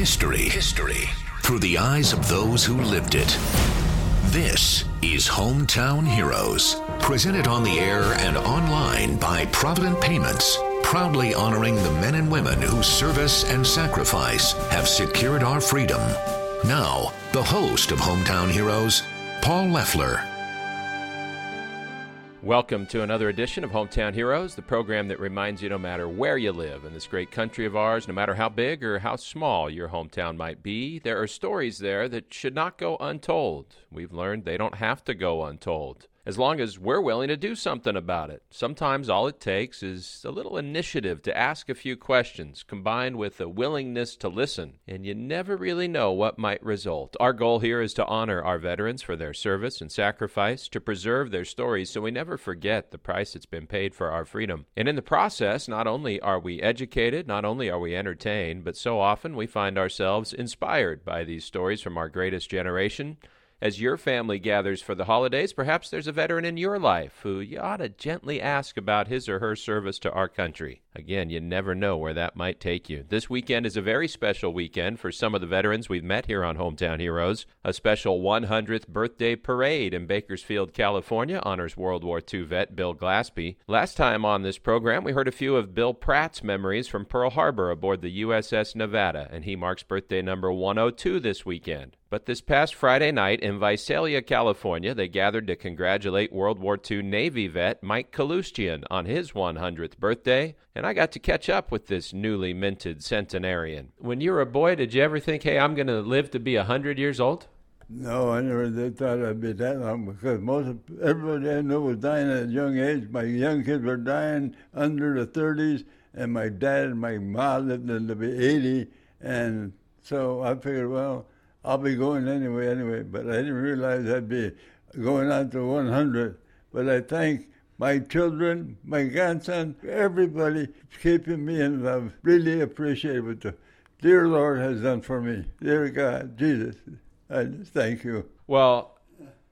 History. History. Through the eyes of those who lived it. This is Hometown Heroes. Presented on the air and online by Provident Payments. Proudly honoring the men and women whose service and sacrifice have secured our freedom. Now, the host of Hometown Heroes, Paul Leffler. Welcome to another edition of Hometown Heroes, the program that reminds you no matter where you live in this great country of ours, no matter how big or how small your hometown might be, there are stories there that should not go untold. We've learned they don't have to go untold as long as we're willing to do something about it. Sometimes all it takes is a little initiative to ask a few questions combined with a willingness to listen, and you never really know what might result. Our goal here is to honor our veterans for their service and sacrifice, to preserve their stories so we never forget the price that's been paid for our freedom. And in the process, not only are we educated, not only are we entertained, but so often we find ourselves inspired by these stories from our greatest generation. As your family gathers for the holidays, perhaps there's a veteran in your life who you ought to gently ask about his or her service to our country. Again, you never know where that might take you. This weekend is a very special weekend for some of the veterans we've met here on Hometown Heroes. A special 100th birthday parade in Bakersfield, California honors World War II vet Bill Glaspie. Last time on this program, we heard a few of Bill Pratt's memories from Pearl Harbor aboard the USS Nevada, and he marks birthday number 102 this weekend. But this past Friday night in Visalia, California, they gathered to congratulate World War II Navy vet Mike Kaloustian on his 100th birthday, I got to catch up with this newly minted centenarian. When you were a boy, did you ever think, hey, I'm going to live to be 100 years old? No, I never thought I'd be that long because most of everybody I knew was dying at a young age. My young kids were dying under the 30s, and my dad and my mom lived to be 80, and so I figured, well, I'll be going anyway, anyway. But I didn't realize I'd be going on to 100. But I thank my children, my grandson, everybody keeping me in love. Really appreciate what the dear Lord has done for me. Dear God, Jesus, I just thank you. Well,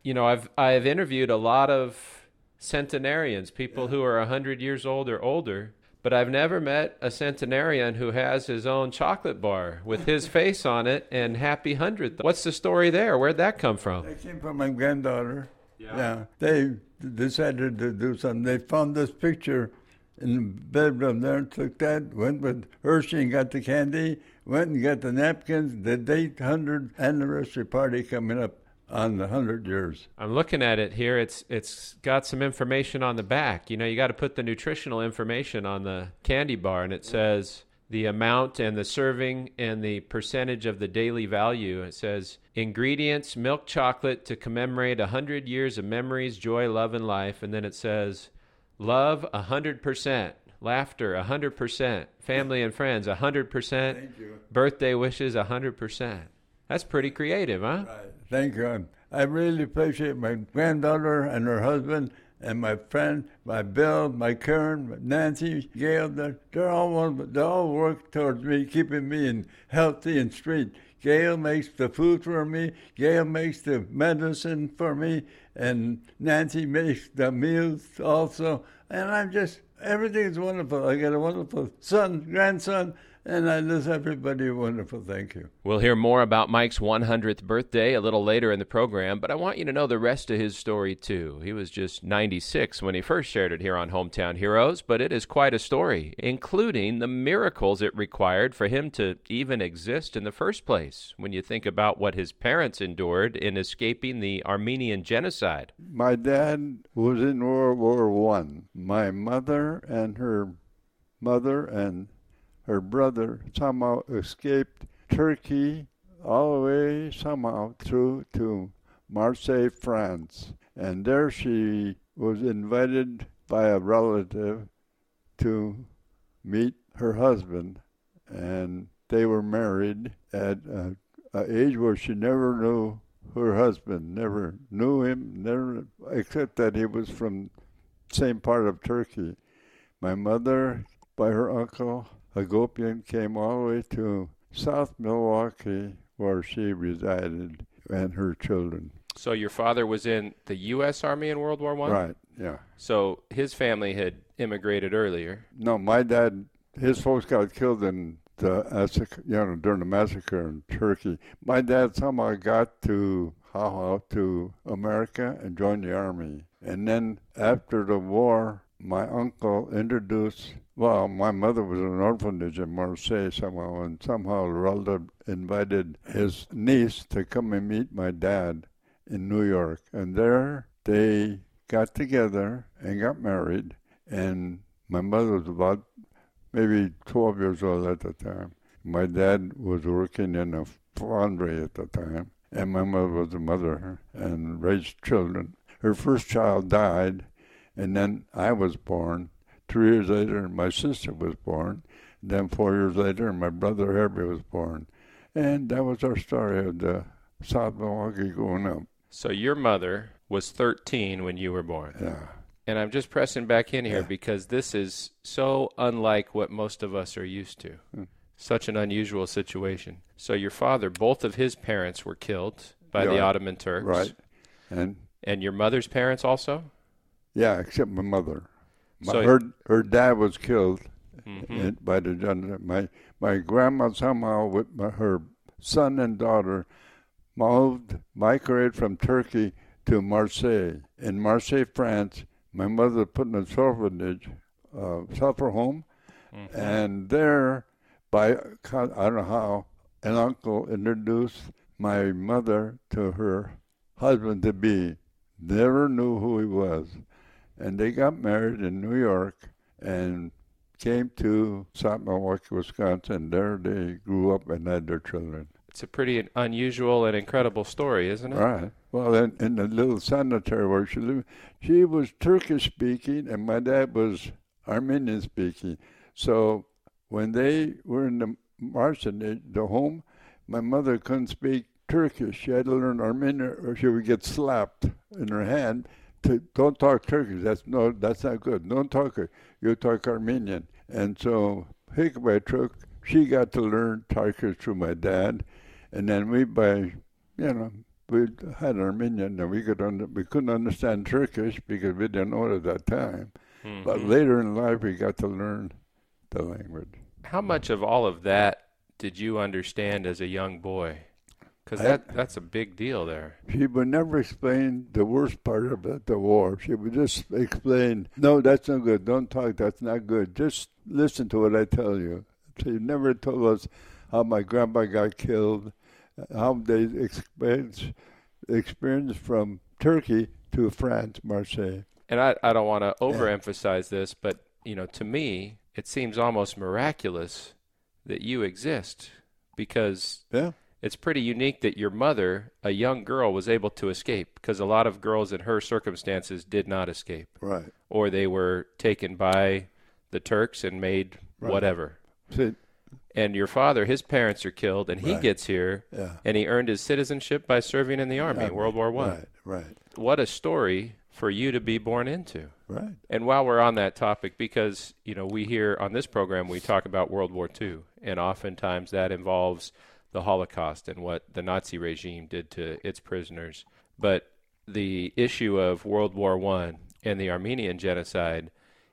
you know, I've I've interviewed a lot of centenarians, people yeah. who are 100 years old or older, but I've never met a centenarian who has his own chocolate bar with his face on it and happy hundred. What's the story there? Where'd that come from? That came from my granddaughter. Yeah. yeah. They decided to do something. They found this picture in the bedroom there took that, went with Hershey and got the candy, went and got the napkins, the 800th anniversary party coming up on the hundred years. I'm looking at it here. It's it's got some information on the back. You know, you got to put the nutritional information on the candy bar, and it says the amount and the serving and the percentage of the daily value. It says ingredients: milk chocolate to commemorate hundred years of memories, joy, love, and life. And then it says love hundred percent. Laughter, hundred percent. Family and friends, hundred percent. Birthday wishes, hundred percent. That's pretty creative, huh? Right. Thank you. I really appreciate my granddaughter and her husband and my friend, my Bill, my Karen, Nancy, Gail. They're, they're all they all work towards me, keeping me in healthy and straight. Gail makes the food for me. Gail makes the medicine for me, and Nancy makes the meals also. And I'm just everything's wonderful. I got a wonderful son, grandson, and I wish everybody a wonderful thank you. We'll hear more about Mike's 100th birthday a little later in the program, but I want you to know the rest of his story too. He was just 96 when he first shared it here on Hometown Heroes, but it is quite a story, including the miracles it required for him to even exist in the first place. When you think about what his parents endured in escaping the Armenian genocide. My dad was in World War One. My mother and her mother and her brother somehow escaped Turkey all the way somehow through to Marseille, France. And there she was invited by a relative to meet her husband. And they were married at an age where she never knew her husband, never knew him, never except that he was from same part of Turkey. My mother, by her uncle, Hagopian came all the way to South Milwaukee, where she resided, and her children. So your father was in the U.S. Army in World War One. Right. Yeah. So his family had immigrated earlier. No, my dad, his folks got killed in the you know during the massacre in Turkey. My dad somehow got to how to America and joined the army, and then after the war, my uncle introduced. Well, my mother was in an orphanage in Marseille somehow, and somehow Ralda invited his niece to come and meet my dad in New York, and there they got together and got married, and my mother was about maybe 12 years old at the time. My dad was working in a foundry at the time, and my mother was a mother and raised children. Her first child died, and then I was born. Three years later, my sister was born. Then four years later, my brother Herbie was born. And that was our story of the South Milwaukee growing up. So your mother was 13 when you were born. Yeah. And I'm just pressing back in here Yeah. because this is so unlike what most of us are used to. Hmm. Such an unusual situation. So your father, both of his parents were killed by the Ottoman Turks. Right. And And your mother's parents also? Yeah, except my mother. My, So- her her dad was killed Mhm. by the general. My my grandma somehow with my, her son and daughter moved migrated from Turkey to Marseille. In Marseille, France, my mother put in a orphanage, uh, suffer home, Mm-hmm. and there, by I don't know how, an uncle introduced my mother to her husband to be. Never knew who he was, and they got married in New York and came to South Milwaukee, Wisconsin. There they grew up and had their children. It's a pretty unusual and incredible story, isn't it? Right. Well, in, in the little cemetery where she lived, she was Turkish speaking, and my dad was Armenian speaking. So when they were in the Martian, the home, my mother couldn't speak Turkish. She had to learn Armenian, or she would get slapped in her hand. To don't talk Turkish. That's no. That's not good. Don't talk. it. You talk Armenian. And so hick by truck, she got to learn Turkish through my dad, and then we by, you know, we had Armenian and we could under, we couldn't understand Turkish because we didn't know it at that time. But Mhm. later in life, we got to learn the language. How much of all of that did you understand as a young boy? Because that, that's a big deal there. She would never explain the worst part of it, the war. She would just explain, no, that's not good. Don't talk. That's not good. Just listen to what I tell you. She never told us how my grandpa got killed, how they experienced, experienced from Turkey to France, Marseille. And I, I don't want to overemphasize this, but you know, to me, it seems almost miraculous that you exist because Yeah. It's pretty unique that your mother, a young girl, was able to escape because a lot of girls in her circumstances did not escape Right. or they were taken by the Turks and made Right. whatever. And your father, his parents are killed, and he Right. gets here, yeah. and he earned his citizenship by serving in the army. World War One. Right, right, What a story for you to be born into. right. And while we're on that topic, because you know we here on this program we talk about World War II, and oftentimes that involves the Holocaust and what the Nazi regime did to its prisoners. But the issue of World War One and the Armenian genocide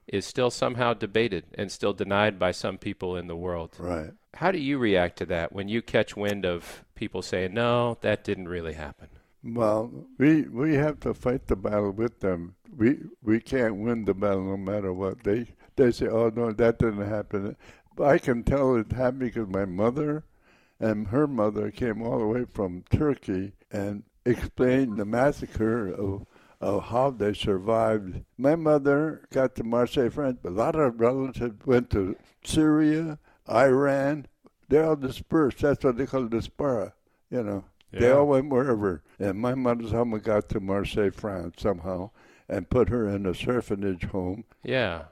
is still somehow debated and still denied by some people in the world. Right. How do you react to that when you catch wind of people saying, "No, that didn't really happen"? Well, we we have to fight the battle with them. We we can't win the battle no matter what. They they say, "Oh no, that didn't happen." But I can tell it happened because my mother and her mother came all the way from Turkey and explained the massacre of of how they survived. My mother got to Marseille, France, but a lot of relatives went to Syria, Iran. They're all dispersed. That's what they call diaspora. You know. They all went wherever. And my mother's home got to Marseille, France somehow and put her in a orphanage home. Yeah.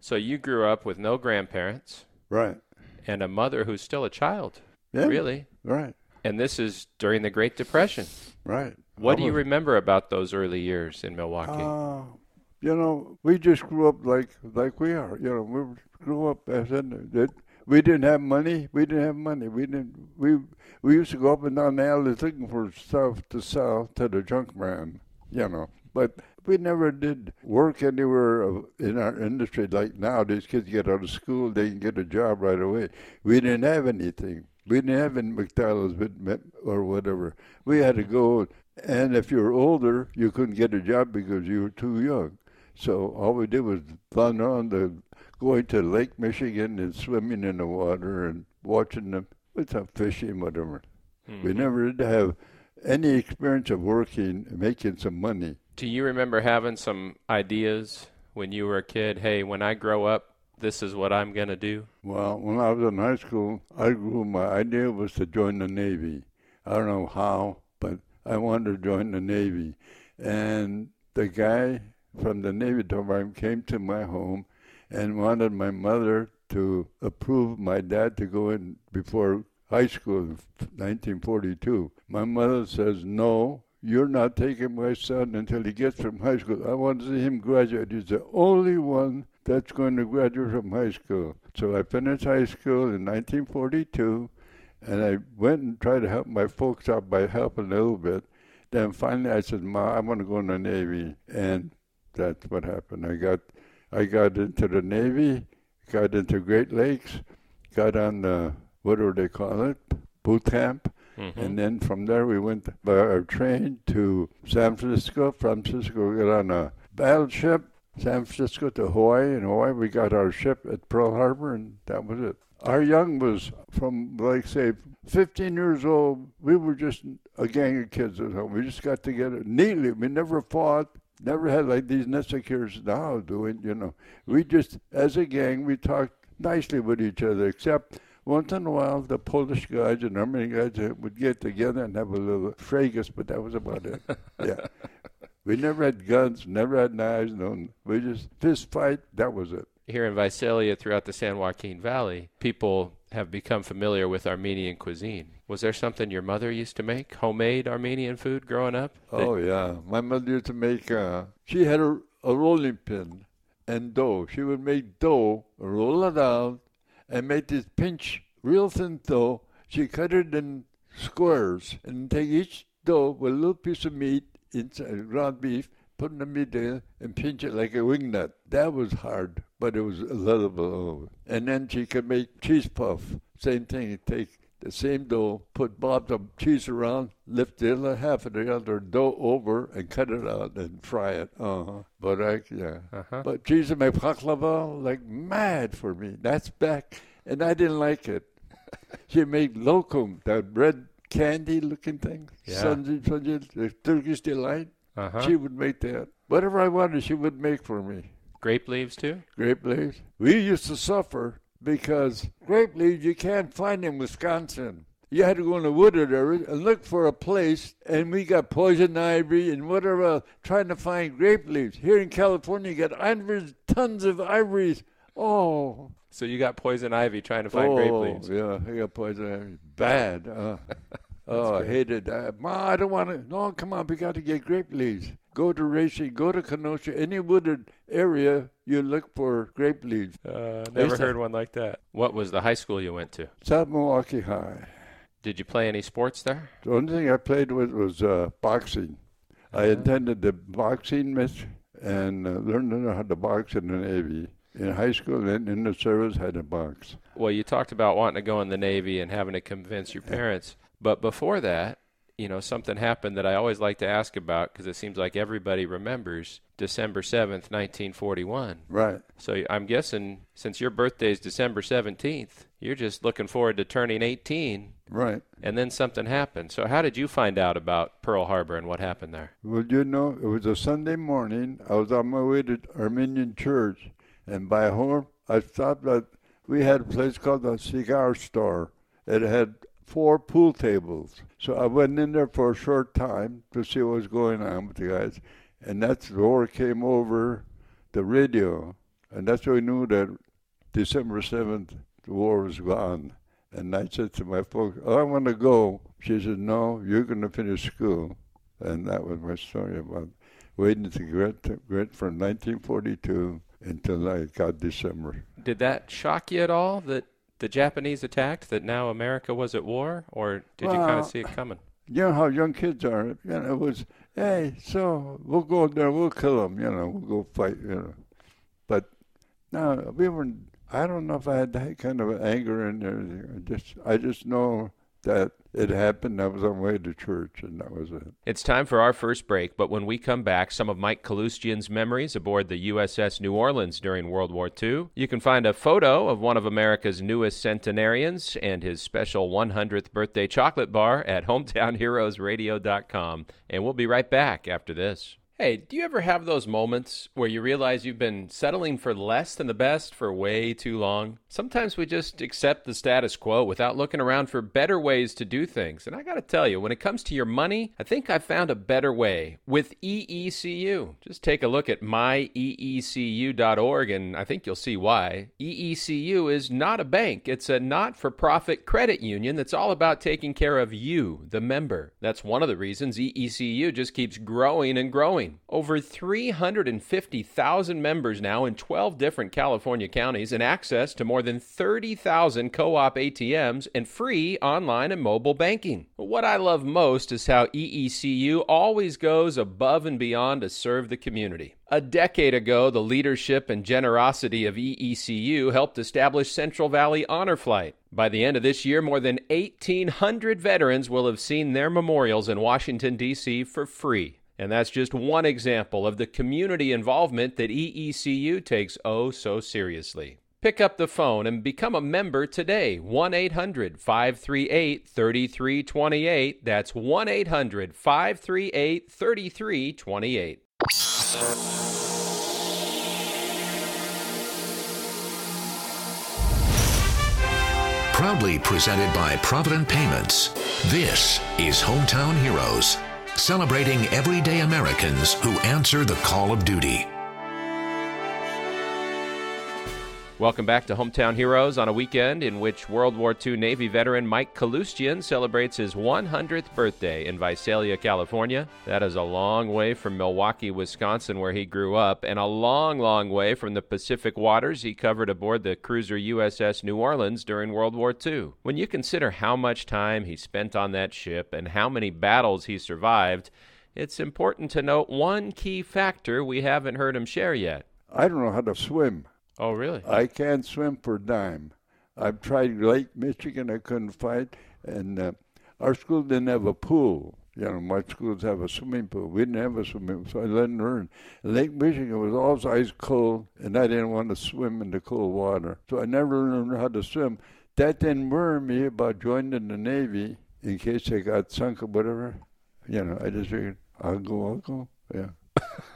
So you grew up with no grandparents Right. and a mother who's still a child, Yeah. really. Right. And this is during the Great Depression. Right. What do you remember about those early years in Milwaukee? Uh, you know, we just grew up like like we are. You know, we grew up as in that we didn't have money. We didn't have money. We didn't. We we used to go up and down the alleys looking for stuff to sell to the junk man. You know, but we never did work anywhere in our industry like now. These kids get out of school, they can get a job right away. We didn't have anything. We didn't have any McDonald's or whatever. We had to go, and if you were older, you couldn't get a job because you were too young. So all we did was run on the going to Lake Michigan and swimming in the water and watching them with some fishing, whatever. Hmm. We never did have any experience of working, making some money. Do you remember having some ideas when you were a kid? Hey, when I grow up, this is what I'm going to do? Well, when I was in high school, I grew. My idea was to join the Navy. I don't know how, but I wanted to join the Navy. And the guy from the Navy department came to my home and wanted my mother to approve my dad to go in before high school in 1942. My mother says, No, you're not taking my son until he gets from high school. I want to see him graduate. He's the only one that's going to graduate from high school. So I finished high school in 1942, and I went and tried to help my folks out by helping a little bit. Then finally, I said, "Ma, I want to go in the Navy," and that's what happened. I got, I got into the Navy, got into Great Lakes, got on the what do they call it, boot camp, mm-hmm. and then from there we went by our train to San Francisco. From San Francisco, we got on a battleship, San Francisco to Hawaii. In Hawaii, we got our ship at Pearl Harbor, and that was it. Our young was from, like, say, 15 years old. We were just a gang of kids at home. We just got together neatly. We never fought, never had like these necessitors now doing, you know. We just, as a gang, we talked nicely with each other, except once in a while the Polish guys and Armenian guys would get together and have a little fracas, but that was about it. yeah. We never had guns, never had knives, no. We just fist fight, that was it. Here in Visalia, throughout the San Joaquin Valley, people have become familiar with Armenian cuisine. Was there something your mother used to make, homemade Armenian food growing up? Oh yeah, my mother used to make. Uh, she had a, a rolling pin and dough. She would make dough, roll it out, and make this pinch real thin dough. She cut it in squares and take each dough with a little piece of meat inside ground beef, put in the meat in, and pinch it like a wing nut. That was hard, but it was a little bit. Oh. And then she could make cheese puff. Same thing. Take the same dough, put blobs of cheese around, lift the other half of the other dough over, and cut it out and fry it. Uh huh. But I, yeah. Uh-huh. But cheese make baklava like mad for me. That's back, and I didn't like it. she made lokum, that red candy-looking thing. Yeah. Turkish delight. Uh-huh. She would make that. Whatever I wanted, she would make for me Grape leaves too? grape leaves. We used to suffer because grape leaves you can't find in Wisconsin. You had to go in the wooded area and look for a place, and we got poison ivy and whatever else, trying to find grape leaves. Here in California, you got hundreds, tons of ivories. Oh, So you got poison ivy trying to find grape oh, leaves. Yeah, I got poison ivy. Bad. Uh, oh, I hated that. Ma, I don't want to. No, come on, we got to get grape leaves. Go to Racine, go to Kenosha, any wooded area, you look for grape leaves. Uh, never heard one like that. What was the high school you went to? South Milwaukee High. Did you play any sports there? The only thing I played with was uh, boxing. I attended the boxing match and uh, learned how to box in the Navy. In high school and in the service, had to box. Well, you talked about wanting to go in the Navy and having to convince your parents. But before that, you know, something happened that I always like to ask about because it seems like everybody remembers December 7th, 1941. Right. So I'm guessing since your birthday is December 17th, you're just looking forward to turning 18 Right. and then something happened. So how did you find out about Pearl Harbor and what happened there? Well, you know, it was a Sunday morning. I was on my way to Armenian church, and by home, I stopped at. We had a place called the Cigar Store. It had four pool tables. So I went in there for a short time to see what was going on with the guys, and that's war came over the radio, and that's when we knew that December seventh, the war was gone. And I said to my folks, "Oh, I want to go." She said, "No, you're going to finish school." And that was my story about waiting to get, to get from 1942 until I got December. Did that shock you at all that the Japanese attacked, that now America was at war, or did you kind of see it coming? You know how young kids are. You know, it was hey, so we'll go there, we'll kill them, you know, we'll go fight, you know. But no, we were. I don't know if I had that kind of anger in there. I just, I just know that it happened. I was on my way to church, and that was it. It's time for our first break, but when we come back, some of Mike Kaloustian's memories aboard the USS New Orleans during World War II. You can find a photo of one of America's newest centenarians and his special 100th birthday chocolate bar at hometownheroesradio.com. And we'll be right back after this. Hey, do you ever have those moments where you realize you've been settling for less than the best for way too long? Sometimes we just accept the status quo without looking around for better ways to do things. And I got to tell you, when it comes to your money, I think I've found a better way with EECU. Just take a look at myeecu.org and I think you'll see why. EECU is not a bank, it's a not for profit credit union that's all about taking care of you, the member. That's one of the reasons EECU just keeps growing and growing. Over 350,000 members now in 12 different California counties and access to more than 30,000 co op ATMs and free online and mobile banking. What I love most is how EECU always goes above and beyond to serve the community. A decade ago, the leadership and generosity of EECU helped establish Central Valley Honor Flight. By the end of this year, more than 1,800 veterans will have seen their memorials in Washington, D.C. for free. And that's just one example of the community involvement that EECU takes oh so seriously. Pick up the phone and become a member today. 1 800 538 3328. That's 1 800 538 3328. Proudly presented by Provident Payments. This is Hometown Heroes, celebrating everyday Americans who answer the call of duty. Welcome back to Hometown Heroes on a weekend in which World War II Navy veteran Mike Kaloustian celebrates his 100th birthday in Visalia, California. That is a long way from Milwaukee, Wisconsin, where he grew up, and a long, long way from the Pacific waters he covered aboard the cruiser USS New Orleans during World War II. When you consider how much time he spent on that ship and how many battles he survived, it's important to note one key factor we haven't heard him share yet. I don't know how to swim. Oh, really? I can't swim for a dime. I've tried Lake Michigan, I couldn't fight, and uh, our school didn't have a pool. You know, my schools have a swimming pool. We didn't have a swimming pool, so I didn't learn. Lake Michigan was always ice cold, and I didn't want to swim in the cold water. So I never learned how to swim. That didn't worry me about joining the Navy in case I got sunk or whatever. You know, I just figured, I'll go, I'll go. Yeah.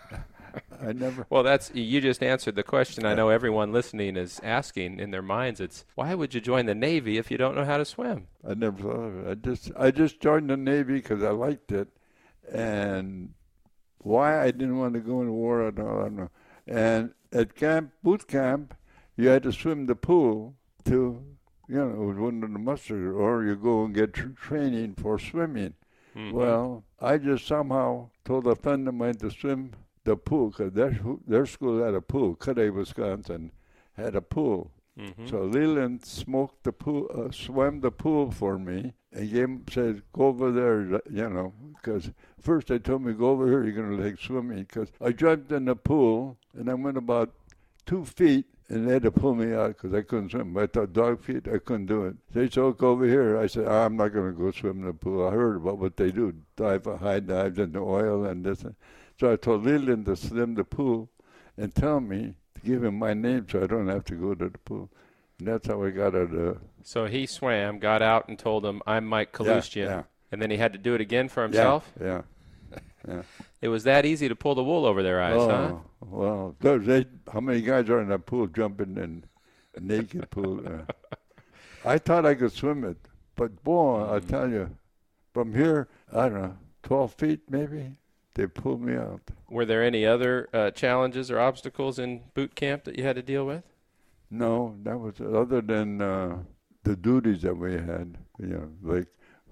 I never. Well, that's you just answered the question. I know everyone listening is asking in their minds. It's why would you join the Navy if you don't know how to swim? I never thought of it. I just I just joined the Navy because I liked it, and why I didn't want to go in war, I don't, I don't know. And at camp, boot camp, you had to swim the pool to, you know, it was one of the muster, or you go and get tr- training for swimming. Mm-hmm. Well, I just somehow told a friend of mine to swim the pool because their, their school had a pool. Cudahy, Wisconsin had a pool. Mhm. So Leland smoked the pool, uh, swam the pool for me, and gave, said, "Go over there," you know. Because first they told me, "Go over here, you're going to like swimming." Because I jumped in the pool and I went about two feet, and they had to pull me out because I couldn't swim. I thought dog feet, I couldn't do it. They said, "Oh, go over here." I said, "I'm not going to go swim in the pool." I heard about what they do: dive, high dives in the oil and this. And so I told Leland to swim the pool and tell me to give him my name so I don't have to go to the pool. And that's how I got out of So he swam, got out, and told him, "I'm Mike Kaloustian," yeah. and then he had to do it again for himself. Yeah, yeah. It was that easy to pull the wool over their eyes, oh, huh? well, they, how many guys are in that pool jumping in a naked pool? Uh, I thought I could swim it, but boy, I tell you, from here, I don't know, 12 feet maybe, they pulled me out. Were there any other uh, challenges or obstacles in boot camp that you had to deal with? No, that was other than uh, the duties that we had. You know, like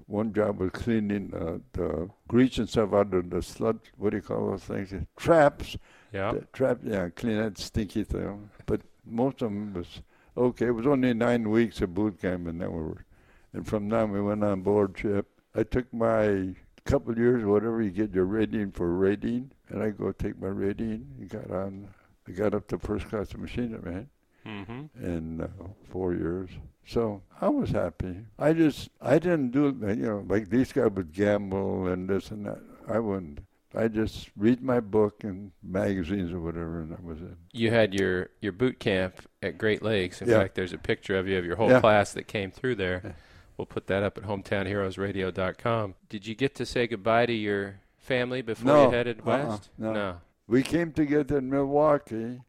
one job was cleaning uh, the grease and stuff out of the sludge. What do you call those things? Traps. Yeah. The trap. Yeah, clean that stinky thing. But most of them was okay. It was only nine weeks of boot camp, and then we were, and from then we went on board ship. I took my couple of years, whatever, you get your rating for rating, and I go take my rating. and got on, I got up to first class of machine man Mm-hmm. in uh, four years. So I was happy. I just, I didn't do, you know, like these guys would gamble and this and that. I wouldn't. I just read my book and magazines or whatever, and that was it. You had your, your boot camp at Great Lakes. In Yeah. fact, there's a picture of you of your whole Yeah. class that came through there. We'll put that up at hometownheroesradio.com. Did you get to say goodbye to your family before No. you headed Uh-uh. west? No. We came together in Milwaukee,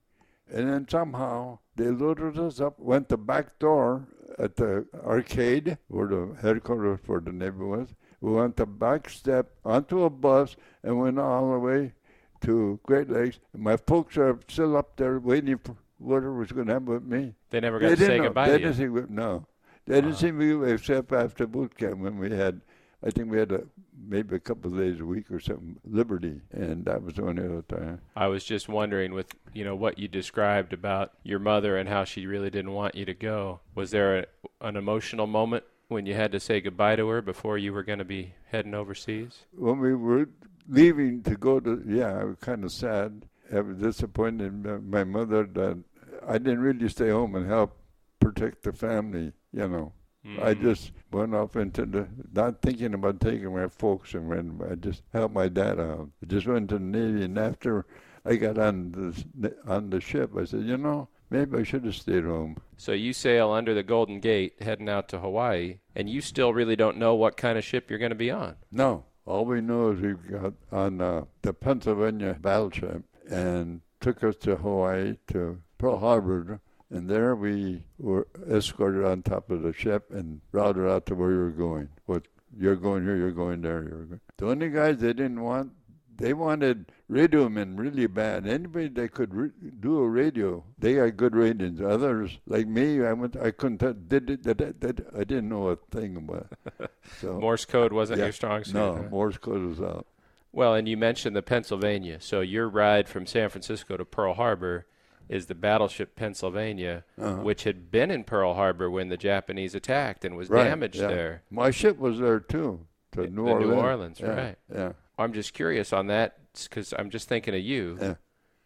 and then somehow they loaded us up, went the back door at the arcade where the headquarters for the Navy was. We went the back step onto a bus and went all the way to Great Lakes. And my folks are still up there waiting for whatever was going to happen with me. They never got They to say didn't know. goodbye They to didn't you. see, no. They didn't uh, see me except after boot camp when we had, I think we had a, maybe a couple of days a week or something, Liberty, and that was the only other time. I was just wondering with you know what you described about your mother and how she really didn't want you to go. Was there a, an emotional moment when you had to say goodbye to her before you were going to be heading overseas? When we were leaving to go to, yeah, I was kind of sad. I was disappointed in my- my mother that I didn't really stay home and help protect the family, you know. I Mhm. just went off into the, not thinking about taking my folks and when I just helped my dad out. I just went to the Navy, and after I got on the on the ship, I said, you know, maybe I should have stayed home. So you sail under the Golden Gate heading out to Hawaii, and you still really don't know what kind of ship you're going to be on. No, all we know is we got on uh, the Pennsylvania battleship and took us to Hawaii to Pearl Harbor. And there we were escorted on top of the ship and routed out to where you were going. What you're going here, you're going there, you're going. The only guys they didn't want, they wanted radio men really bad. Anybody that could re- do a radio, they had good ratings. Others, like me, I went, I couldn't. Tell, did, did, did, did, I didn't know a thing about. It. So Morse code wasn't Yeah. your strong suit. no? Morse code was out. Well, and you mentioned the Pennsylvania. So your ride from San Francisco to Pearl Harbor is the battleship Pennsylvania, Uh-huh. which had been in Pearl Harbor when the Japanese attacked and was Right, damaged yeah. there. My ship was there too, to The New New Orleans. Orleans, yeah, right. Yeah, I'm just curious on that because I'm just thinking of you. yeah.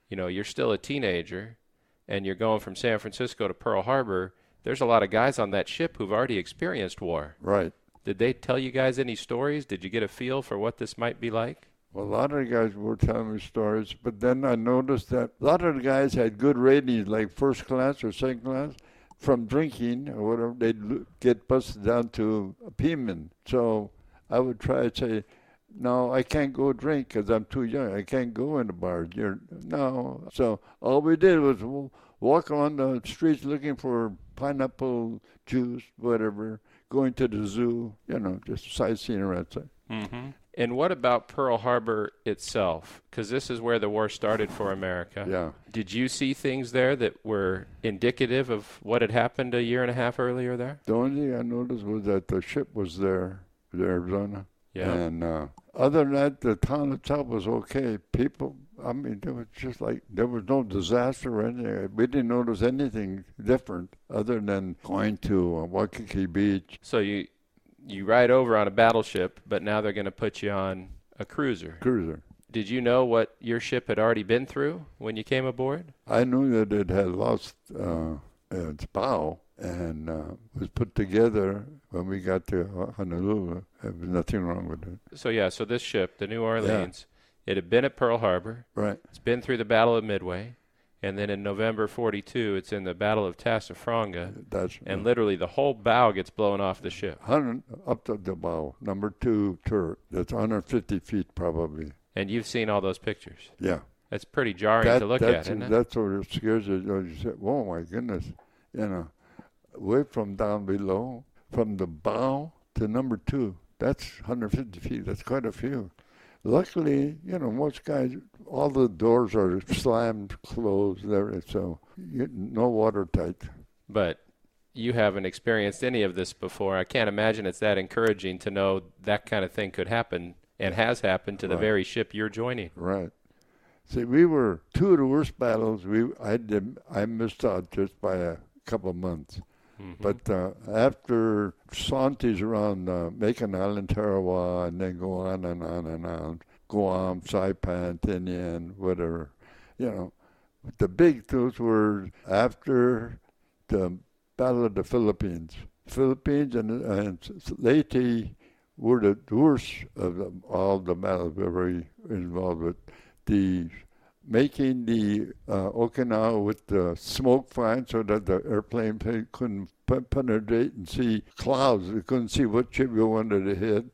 You know, you're still a teenager, and you're going from San Francisco to Pearl Harbor. There's a lot of guys on that ship who've already experienced war. Right. Did they tell you guys any stories? Did you get a feel for what this might be like? Well, a lot of the guys were telling me stories, but then I noticed that a lot of the guys had good ratings, like first class or second class, from drinking or whatever. They'd get busted down to a Peaman. So I would try to say, no, I can't go drink because I'm too young. I can't go in the bars. You're no. So all we did was walk on the streets looking for pineapple juice, whatever. Going to the zoo, you know, just sightseeing around. Mm-hmm. And what about Pearl Harbor itself? Because this is where the war started for America. Yeah. Did you see things there that were indicative of what had happened a year and a half earlier there? The only thing I noticed was that the ship was there, the Arizona. Yeah. And uh, other than that, the town itself was okay. People, I mean, there was just like, there was no disaster or anything. We didn't notice anything different other than going to uh, Waikiki Beach, So you you ride over on a battleship, but now they're going to put you on a cruiser. cruiser. Did you know what your ship had already been through when you came aboard? I knew that it had lost uh, its bow and uh, was put together when we got to Honolulu. There was nothing wrong with it. So yeah, so this ship, the New Orleans, it had been at Pearl Harbor. Right. It's been through the Battle of Midway, and then in November 42, it's in the Battle of Tassafaronga, That's and literally the whole bow gets blown off the ship. 100 up to the bow, number two turret. That's 150 feet probably. And you've seen all those pictures. Yeah. That's pretty jarring That- to look at, isn't it? That's what scares you. You say, oh my goodness. You know, way from down below, from the bow to number two, that's 150 feet. That's quite a few. Luckily, you know, most guys, all the doors are slammed closed, everything, so you, no watertight. But you haven't experienced any of this before. I can't imagine it's that encouraging to know that kind of thing could happen and has happened to the Right. very ship you're joining. Right. See, we were two of the worst battles. We I did I missed out just by a couple of months. Mhm. But uh, after Santis around uh, Makin Island, Tarawa, and then go on and on and on. Guam, Saipan, Tinian, whatever. You know, the big those were after the Battle of the Philippines. Philippines and, and Leyte were the worst of them, all the battles we were involved with. The making the uh, Okinawa with the smoke fine so that the airplane couldn't penetrate and see clouds. They couldn't see what ship you wanted to hit.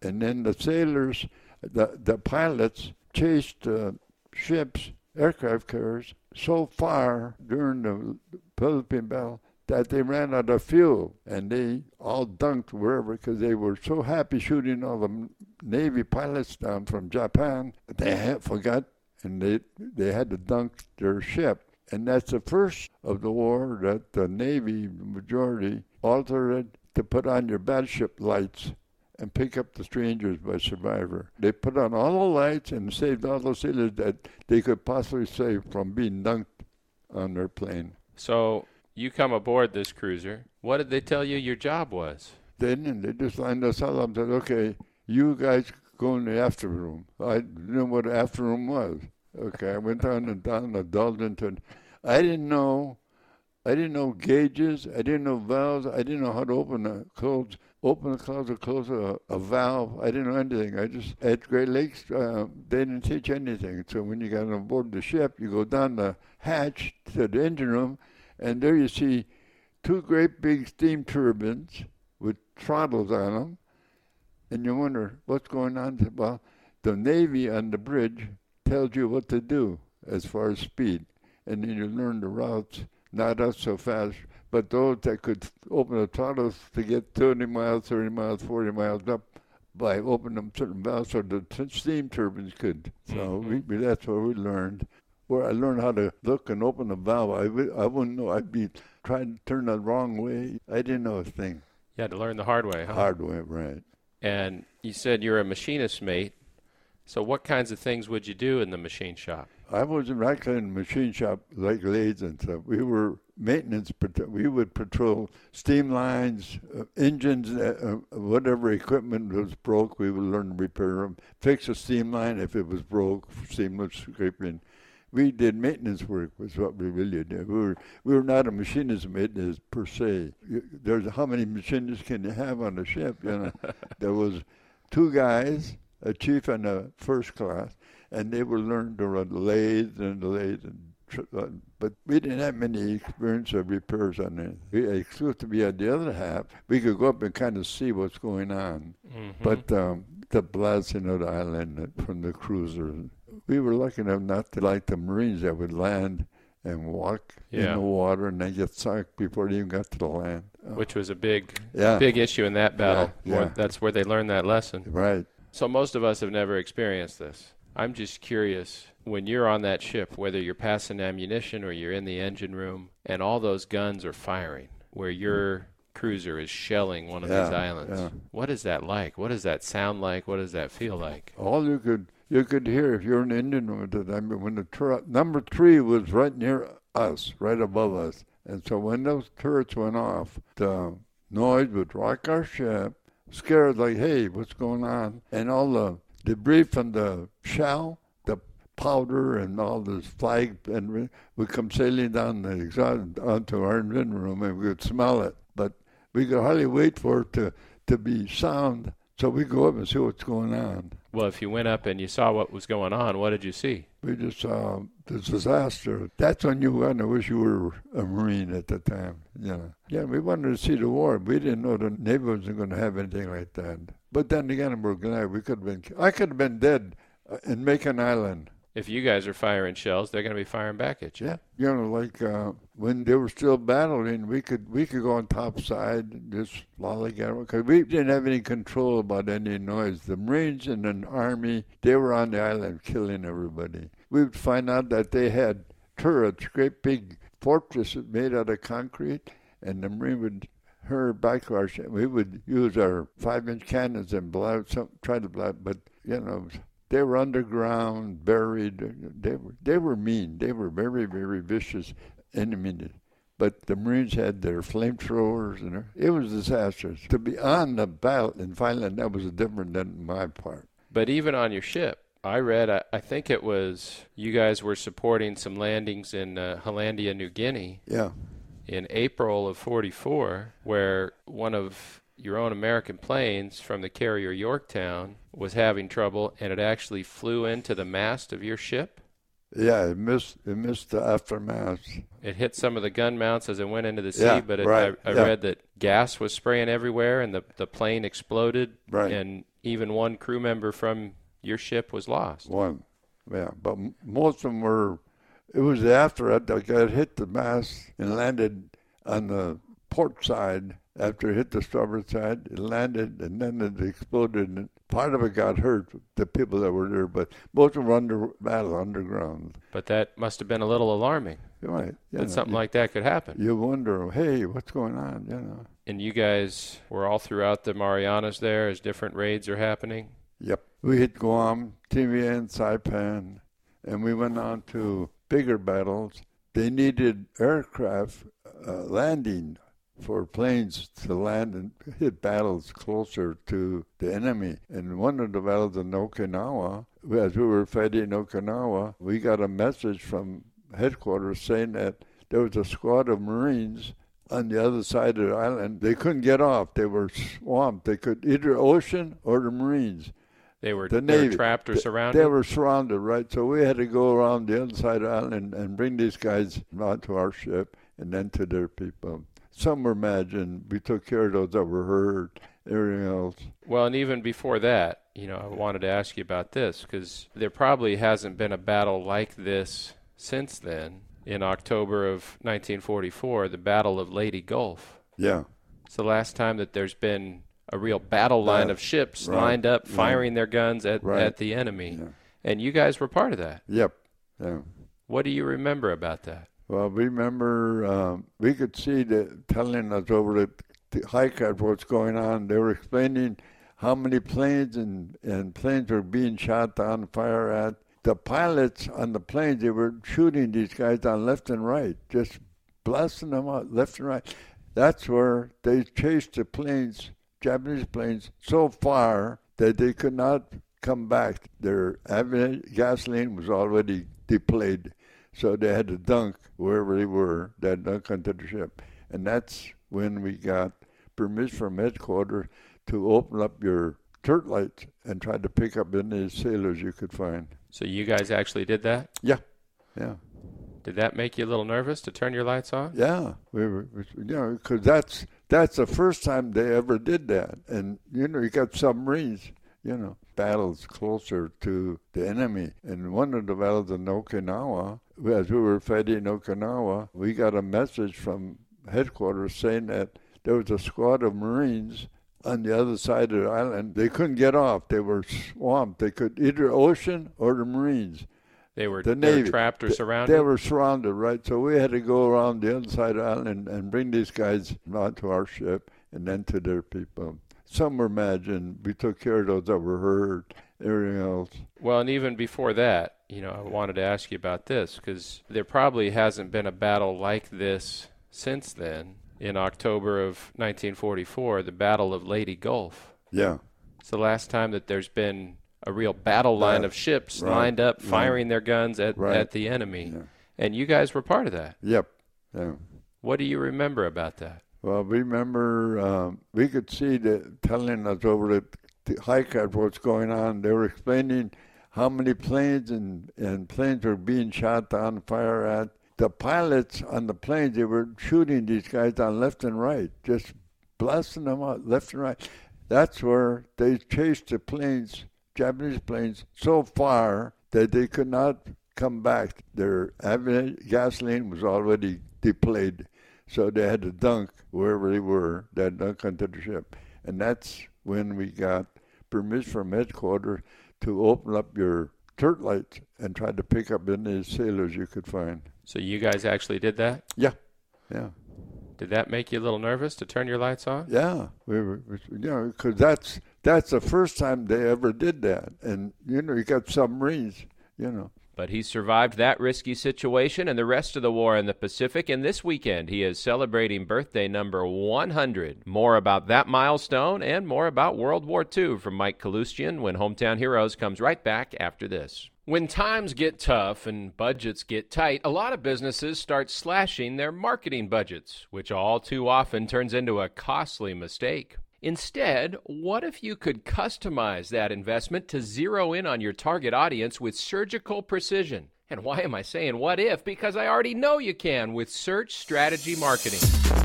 And then the sailors, the, the pilots chased uh, ships, aircraft carriers, so far during the Philippine battle that they ran out of fuel and they all dunked wherever because they were so happy shooting all the Navy pilots down from Japan. They forgot and they they had to dunk their ship. And that's the first of the war that the Navy majority altered to put on your battleship lights and pick up the strangers by survivor. They put on all the lights and saved all the sailors that they could possibly save from being dunked on their plane. So you come aboard this cruiser. What did they tell you your job was? Then. They just lined us all up and said, okay, you guys go in the after room. I didn't know what the after room was. Okay, I went down and down the Dalton. I didn't know. I didn't know gauges. I didn't know valves. I didn't know how to open a close, open a closet, close a, a valve. I didn't know anything. I just at Great Lakes, uh, they didn't teach anything. So when you got on board the ship, you go down the hatch to the engine room and there you see two great big steam turbines with throttles on them, and you wonder what's going on. Well, the Navy on the bridge tells you what to do as far as speed, and then you learn the routes, not us so fast, but those that could open the throttles to get 30 miles, 30 miles, 40 miles up by opening certain valves so the steam turbines could. So mm-hmm. we, that's what we learned where I learned how to look and open a valve. I w- I wouldn't know. I'd be trying to turn the wrong way. I didn't know a thing. You had to learn the hard way, huh? Hard way, right. And you said you're a machinist mate. So what kinds of things would you do in the machine shop? I wasn't actually in the machine shop like lathes and stuff. We were maintenance. We would patrol steam lines, uh, engines, uh, uh, whatever equipment was broke. We would learn to repair them. Fix a steam line if it was broke. Steam was scraping we did maintenance work was what we really did. We were we were not a machinist maintenance per se. There's how many machinists can you have on a ship? You know, there was two guys, a chief and a first class, and they would learn to run lathes and lathes and. Uh, but we didn't have many experience of repairs on it. We exclusively had the other half. We could go up and kind of see what's going on. Mm-hmm. But um, the blasting of the island from the cruiser we were lucky enough not to like the Marines that would land and walk yeah. in the water and then get sunk before they even got to the land. Oh. Which was a big, yeah. big issue in that battle. Yeah. yeah. That's where they learned that lesson. Right. So most of us have never experienced this. I'm just curious when you're on that ship, whether you're passing ammunition or you're in the engine room, and all those guns are firing, where your cruiser is shelling one of yeah, these islands. Yeah. What is that like? What does that sound like? What does that feel like? All you could you could hear if you're an Indian with it. I mean, when the tur- number three was right near us, right above us, and so when those turrets went off, the noise would rock our ship, scared like, hey, what's going on? And all the debris from the shell, the powder and all this flag, and would come sailing down the exhaust onto our engine room, and we could smell it. But we could hardly wait for it to, to be sound, so we go up and see what's going on. Well, if you went up and you saw what was going on, what did you see? We just saw the disaster. That's when you kind of wish you were a Marine at the time. You know. Yeah, we wanted to see the war. We didn't know the Navy wasn't going to have anything like that. But then again, we're glad we could have been. I could have been dead uh, in Makin Island if you guys are firing shells, they're going to be firing back at you. Yeah, you know, like uh, when they were still battling, we could we could go on top side just lollygag because we didn't have any control about any noise. The Marines and the Army, they were on the island killing everybody. We would find out that they had turrets, great big fortresses made out of concrete, and the Marine would her back our we would use our five inch cannons and blow some try to blow but you know they were underground, buried. They were they were mean. They were very very vicious enemy. but the Marines had their flamethrowers, and it was disastrous. To be on the battle in Finland, that was different than my part. But even on your ship, I read, I, I think it was you guys were supporting some landings in uh, Hollandia, New Guinea. Yeah. In April of 44, where one of your own American planes from the carrier Yorktown was having trouble and it actually flew into the mast of your ship? Yeah, it missed it missed the aftermath. It hit some of the gun mounts as it went into the sea, Yeah, but it, right, I, I yeah. read that gas was spraying everywhere and the, the plane exploded, Right. and even one crew member from your ship was lost. One, yeah, but m- most of them were. It was after it that got hit the mast and landed on the port side. After it hit the starboard side, it landed and then it exploded. And part of it got hurt, the people that were there, but most of them were under battle underground. But that must have been a little alarming Right? You that something you, like that could happen. you wonder, hey, what's going on? You know. And you guys were all throughout the Marianas there as different raids are happening. Yep. We hit Guam, Tinian, Saipan, and we went on to bigger battles. They needed aircraft uh, landing for planes to land and hit battles closer to the enemy. And one of the battles in Okinawa, as we were fighting Okinawa, we got a message from headquarters saying that there was a squad of Marines on the other side of the island. They couldn't get off. They were swamped. They could either ocean or the Marines. They were, The they were Navy. trapped or surrounded. They were surrounded, right? So we had to go around the other side of the island and, and bring these guys onto our ship and then to their people. Some were mad, and we took care of those that were hurt. Everything else. Well, and even before that, you know, I wanted to ask you about this because there probably hasn't been a battle like this since then. In October of 1944, the Battle of Leyte Gulf. Yeah. It's the last time that there's been a real battle line Uh, of ships right, lined up, right. firing their guns at, Right. at the enemy. Yeah. And you guys were part of that. Yep. Yeah. What do you remember about that? Well, we remember um, we could see the telling us over the, high cap what's going on. They were explaining how many planes and, and planes were being shot down, fire at. The pilots on the planes, they were shooting these guys down left and right, just blasting them out left and right. That's where they chased the planes, Japanese planes, so far that they could not come back. Their gasoline was already depleted. So they had to dunk wherever they were, they had to dunk onto the ship. And that's when we got permission from headquarters to open up your turret lights and try to pick up any sailors you could find. So you guys actually did that? Yeah, yeah, Did that make you a little nervous to turn your lights on? yeah. We were, we- you know, because that's that's the first time they ever did that. And you know, you got submarines, you know, battles closer to the enemy. And one of the battles in Okinawa, as we were fighting Okinawa, we got a message from headquarters saying that there was a squad of Marines on the other side of the island. They couldn't get off. They were swamped. They could either ocean or the Marines. They were, The they were Navy. trapped or surrounded? They were surrounded, right? So we had to go around the other side of the island and, and bring these guys onto our ship and then to their people. Some were mad, and we took care of those that were hurt. Everything else. Well, and even before that, you know, I wanted to ask you about this because there probably hasn't been a battle like this since then. In October of 1944, the Battle of Leyte Gulf. Yeah, It's the last time that there's been a real battle line Right. of ships Right. lined up, Right. firing their guns at, Right. at the enemy. Yeah. And you guys were part of that. yep, yeah. What do you remember about that? Well, we remember um, we could see the telling us over the, the high cap what's going on. They were explaining how many planes and, and planes were being shot on fire at. The pilots on the planes, they were shooting these guys down left and right, just blasting them out left and right. That's where they chased the planes, Japanese planes, so far that they could not come back. Their gasoline was already depleted. So they had to dunk wherever they were, they had dunk onto the ship. And that's when we got permission from headquarters to open up your turret lights and try to pick up any sailors you could find. So you guys actually did that? Yeah, yeah, Did that make you a little nervous to turn your lights on? yeah. We were, we- you know, because that's that's the first time they ever did that. And you know, you got submarines, you know, But he survived that risky situation and the rest of the war in the Pacific, and this weekend he is celebrating birthday number 100. More about that milestone and more about World War II from Mike Kaloustian when Hometown Heroes comes right back after this. When times get tough and budgets get tight, a lot of businesses start slashing their marketing budgets, which all too often turns into a costly mistake. Instead, what if you could customize that investment to zero in on your target audience with surgical precision? And why am I saying what if? Because I already know you can with Search Strategy Marketing.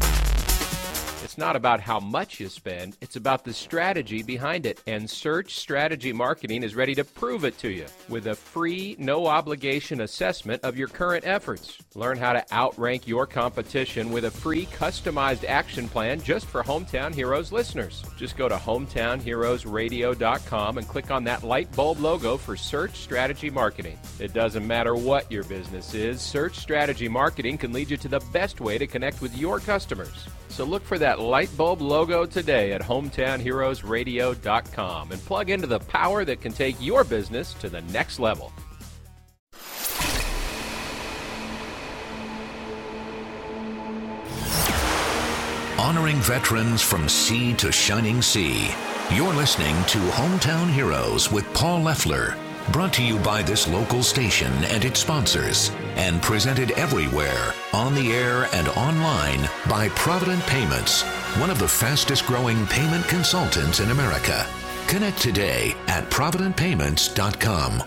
Not about how much you spend, it's about the strategy behind it. And Search Strategy Marketing is ready to prove it to you with a free, no obligation assessment of your current efforts. Learn how to outrank your competition with a free customized action plan just for Hometown Heroes listeners. Just go to hometownheroesradio.com and click on that light bulb logo for Search Strategy Marketing. It doesn't matter what your business is, Search Strategy Marketing can lead you to the best way to connect with your customers. So look for that light bulb logo today at hometownheroesradio.com and plug into the power that can take your business to the next level. Honoring veterans from sea to shining sea. You're listening to Hometown Heroes with Paul Leffler. Brought to you by this local station and its sponsors, and presented everywhere, on the air and online by Provident Payments, one of the fastest growing payment consultants in America. Connect today at ProvidentPayments.com.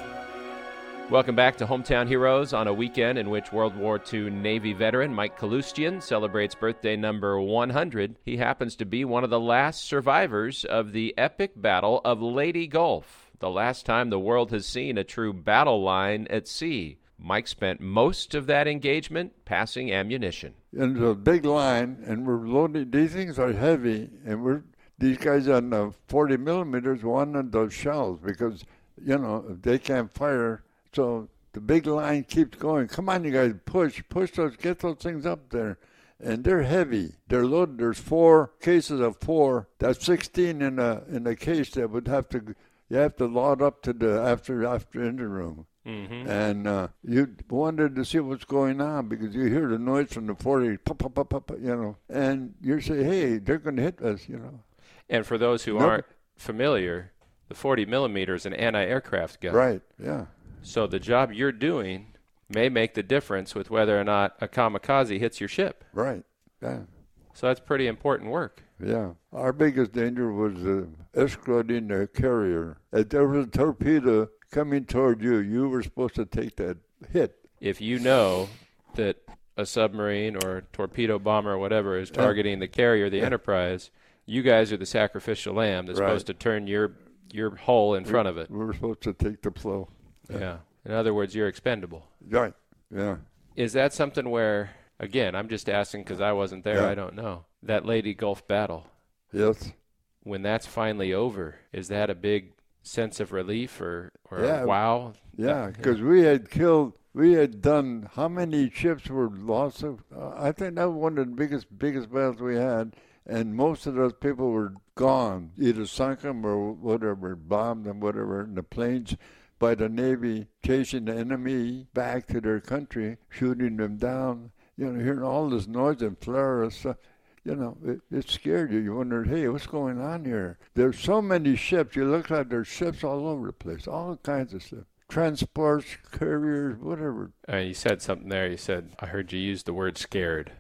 Welcome back to Hometown Heroes on a weekend in which World War II Navy veteran Mike Kaloustian celebrates birthday number 100. He happens to be one of the last survivors of the epic Battle of Leyte Gulf the last time the world has seen a true battle line at sea. Mike spent most of that engagement passing ammunition. And there's a big line, and we're loading. These things are heavy, and we're these guys on the 40 millimeters wanted those shells because you know they can't fire. So the big line keeps going. Come on, you guys, push, push those, get those things up there. And they're heavy. They're loaded. There's four cases of four. That's 16 in a in a case that would have to you have to load up to the after after engine room. Mm-hmm. And uh, you wanted to see what's going on because you hear the noise from the 40, pop, pop, pop, pop, you know, and you say, hey, they're going to hit us, you know. And for those who nope. aren't familiar, the 40 millimeter is an anti-aircraft gun. Right, yeah. So the job you're doing may make the difference with whether or not a kamikaze hits your ship. Right, yeah. So that's pretty important work. Yeah. Our biggest danger was uh, escorting the carrier. If there was a torpedo coming toward you, you were supposed to take that hit. If you know that a submarine or a torpedo bomber or whatever is targeting the carrier, the yeah. Enterprise, you guys are the sacrificial lamb that's right. supposed to turn your your hull in we, front of it. We are supposed to take the blow. Yeah. yeah. In other words, you're expendable. Right. Yeah. Is that something where Again, I'm just asking because I wasn't there. Yeah. I don't know. That Leyte Gulf battle. Yes. When that's finally over, is that a big sense of relief or, or yeah. wow? Yeah, because we had killed, we had done, how many ships were lost? Of, uh, I think that was one of the biggest, biggest battles we had. And most of those people were gone, either sunk them or whatever, bombed them, whatever, in the planes by the Navy chasing the enemy back to their country, shooting them down you know, hearing all this noise and flare and stuff, you know, it, it scared you. You wondered, hey, what's going on here? There's so many ships. You look like there's ships all over the place, all kinds of stuff. Transports, carriers, whatever. Uh, you said something there. You said, I heard you use the word scared.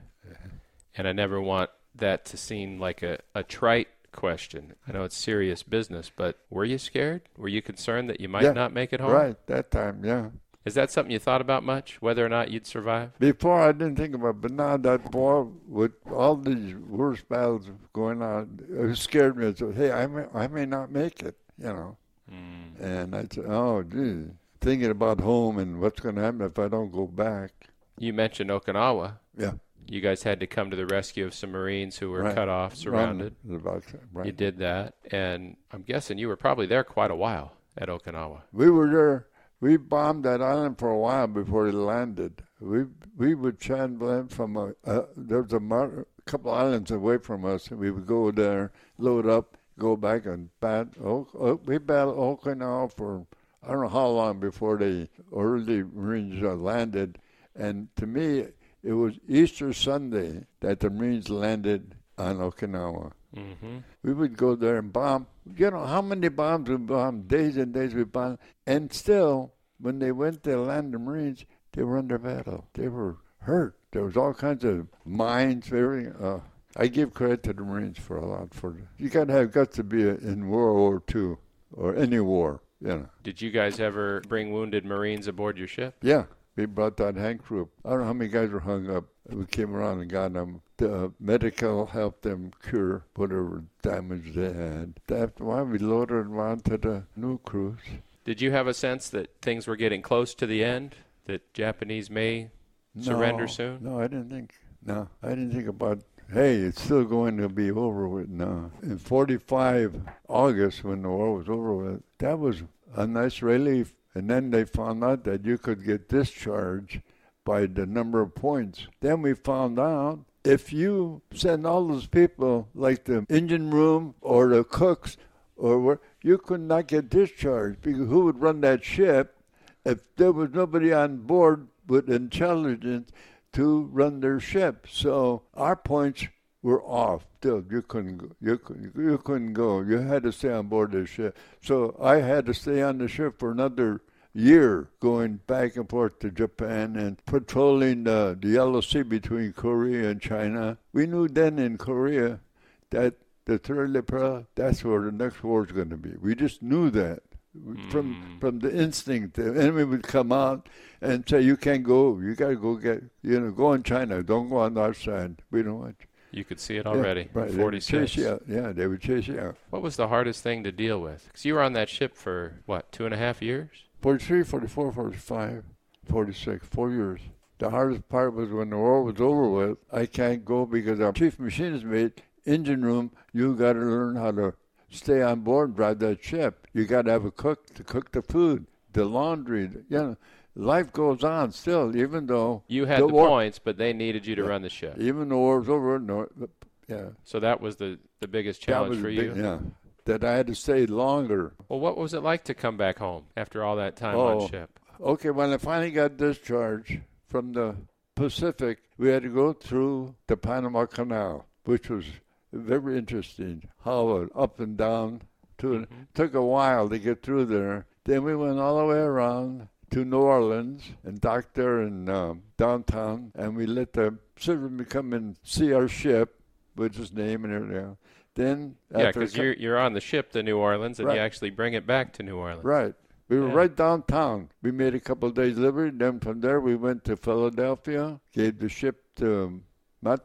And I never want that to seem like a, a trite question. I know it's serious business, but were you scared? Were you concerned that you might yeah, not make it home? Right, that time, yeah. Is that something you thought about much, whether or not you'd survive? Before I didn't think about, it, but now that boy, with all these worst battles going on, it scared me. I said, "Hey, I may, I may not make it," you know. Mm. And I said, "Oh, gee," thinking about home and what's going to happen if I don't go back. You mentioned Okinawa. Yeah. You guys had to come to the rescue of some Marines who were right. cut off, surrounded. Right. You did that, and I'm guessing you were probably there quite a while at Okinawa. We were there we bombed that island for a while before it landed. We we would transland from a, was a mar- couple islands away from us, and we would go there, load up, go back and bat. Oh, oh we battled Okinawa for I don't know how long before the early Marines uh, landed. And to me, it was Easter Sunday that the Marines landed on Okinawa. Mm-hmm. We would go there and bomb. You know how many bombs we bombed? Days and days we bombed. And still, when they went to land the Marines, they were under battle. They were hurt. There was all kinds of mines. Everything. Uh, I give credit to the Marines for a lot. For you got to have guts to be in World War II or any war. You know. Did you guys ever bring wounded Marines aboard your ship? Yeah, we brought that Hank group. I don't know how many guys were hung up. We came around and got them. The medical helped them cure whatever damage they had. After a while, we loaded them onto the new cruise. Did you have a sense that things were getting close to the end? That Japanese may surrender soon? No, I didn't think. No, I didn't think about. Hey, it's still going to be over with. No, in '45 August, when the war was over with, that was a nice relief. And then they found out that you could get discharged by the number of points. Then we found out if you send all those people, like the engine room or the cooks, or where you could not get discharged because who would run that ship if there was nobody on board with intelligence to run their ship? So our points were off. Still, you couldn't go. You couldn't. You couldn't go. You had to stay on board the ship. So I had to stay on the ship for another year going back and forth to Japan and patrolling the, the Yellow Sea between Korea and China. We knew then in Korea that the Third Pearl, that's where the next war is going to be. We just knew that. From Mm. from the instinct, the enemy would come out and say, "You can't go. You got to go get. You know, go in China. Don't go on our side. We don't want." You. You could see it Yeah, already. right. They would 46. chase you out. Yeah, they would chase you out. What was the hardest thing to deal with? Because you were on that ship for, what, two and a half years? 43, 44, 45, 46, four years. The hardest part was when the war was over with, I can't go because our chief machinist mate, engine room, you got to learn how to stay on board and drive that ship. You got to have a cook to cook the food, the laundry. You know, life goes on still, even though You had the the, war- points, but they needed you to Yeah. run the ship. even the war's over. No, yeah, So that was the, the biggest challenge for big- you. Yeah, that I had to stay longer. Well, what was it like to come back home after all that time Oh. on ship? Okay, when I finally got discharged from the Pacific, we had to go through the Panama Canal, which was very interesting. How up and down. To it took a while to get through there. Then we went all the way around to New Orleans and docked there in um, downtown, and we let the citizen come and see our ship, with his name and everything. Then Yeah, because you're, you're on the ship to New Orleans and Right. you actually bring it back to New Orleans. Right. We were Yeah. right downtown. We made a couple of days liberty. Then from there we went to Philadelphia, gave the ship to um,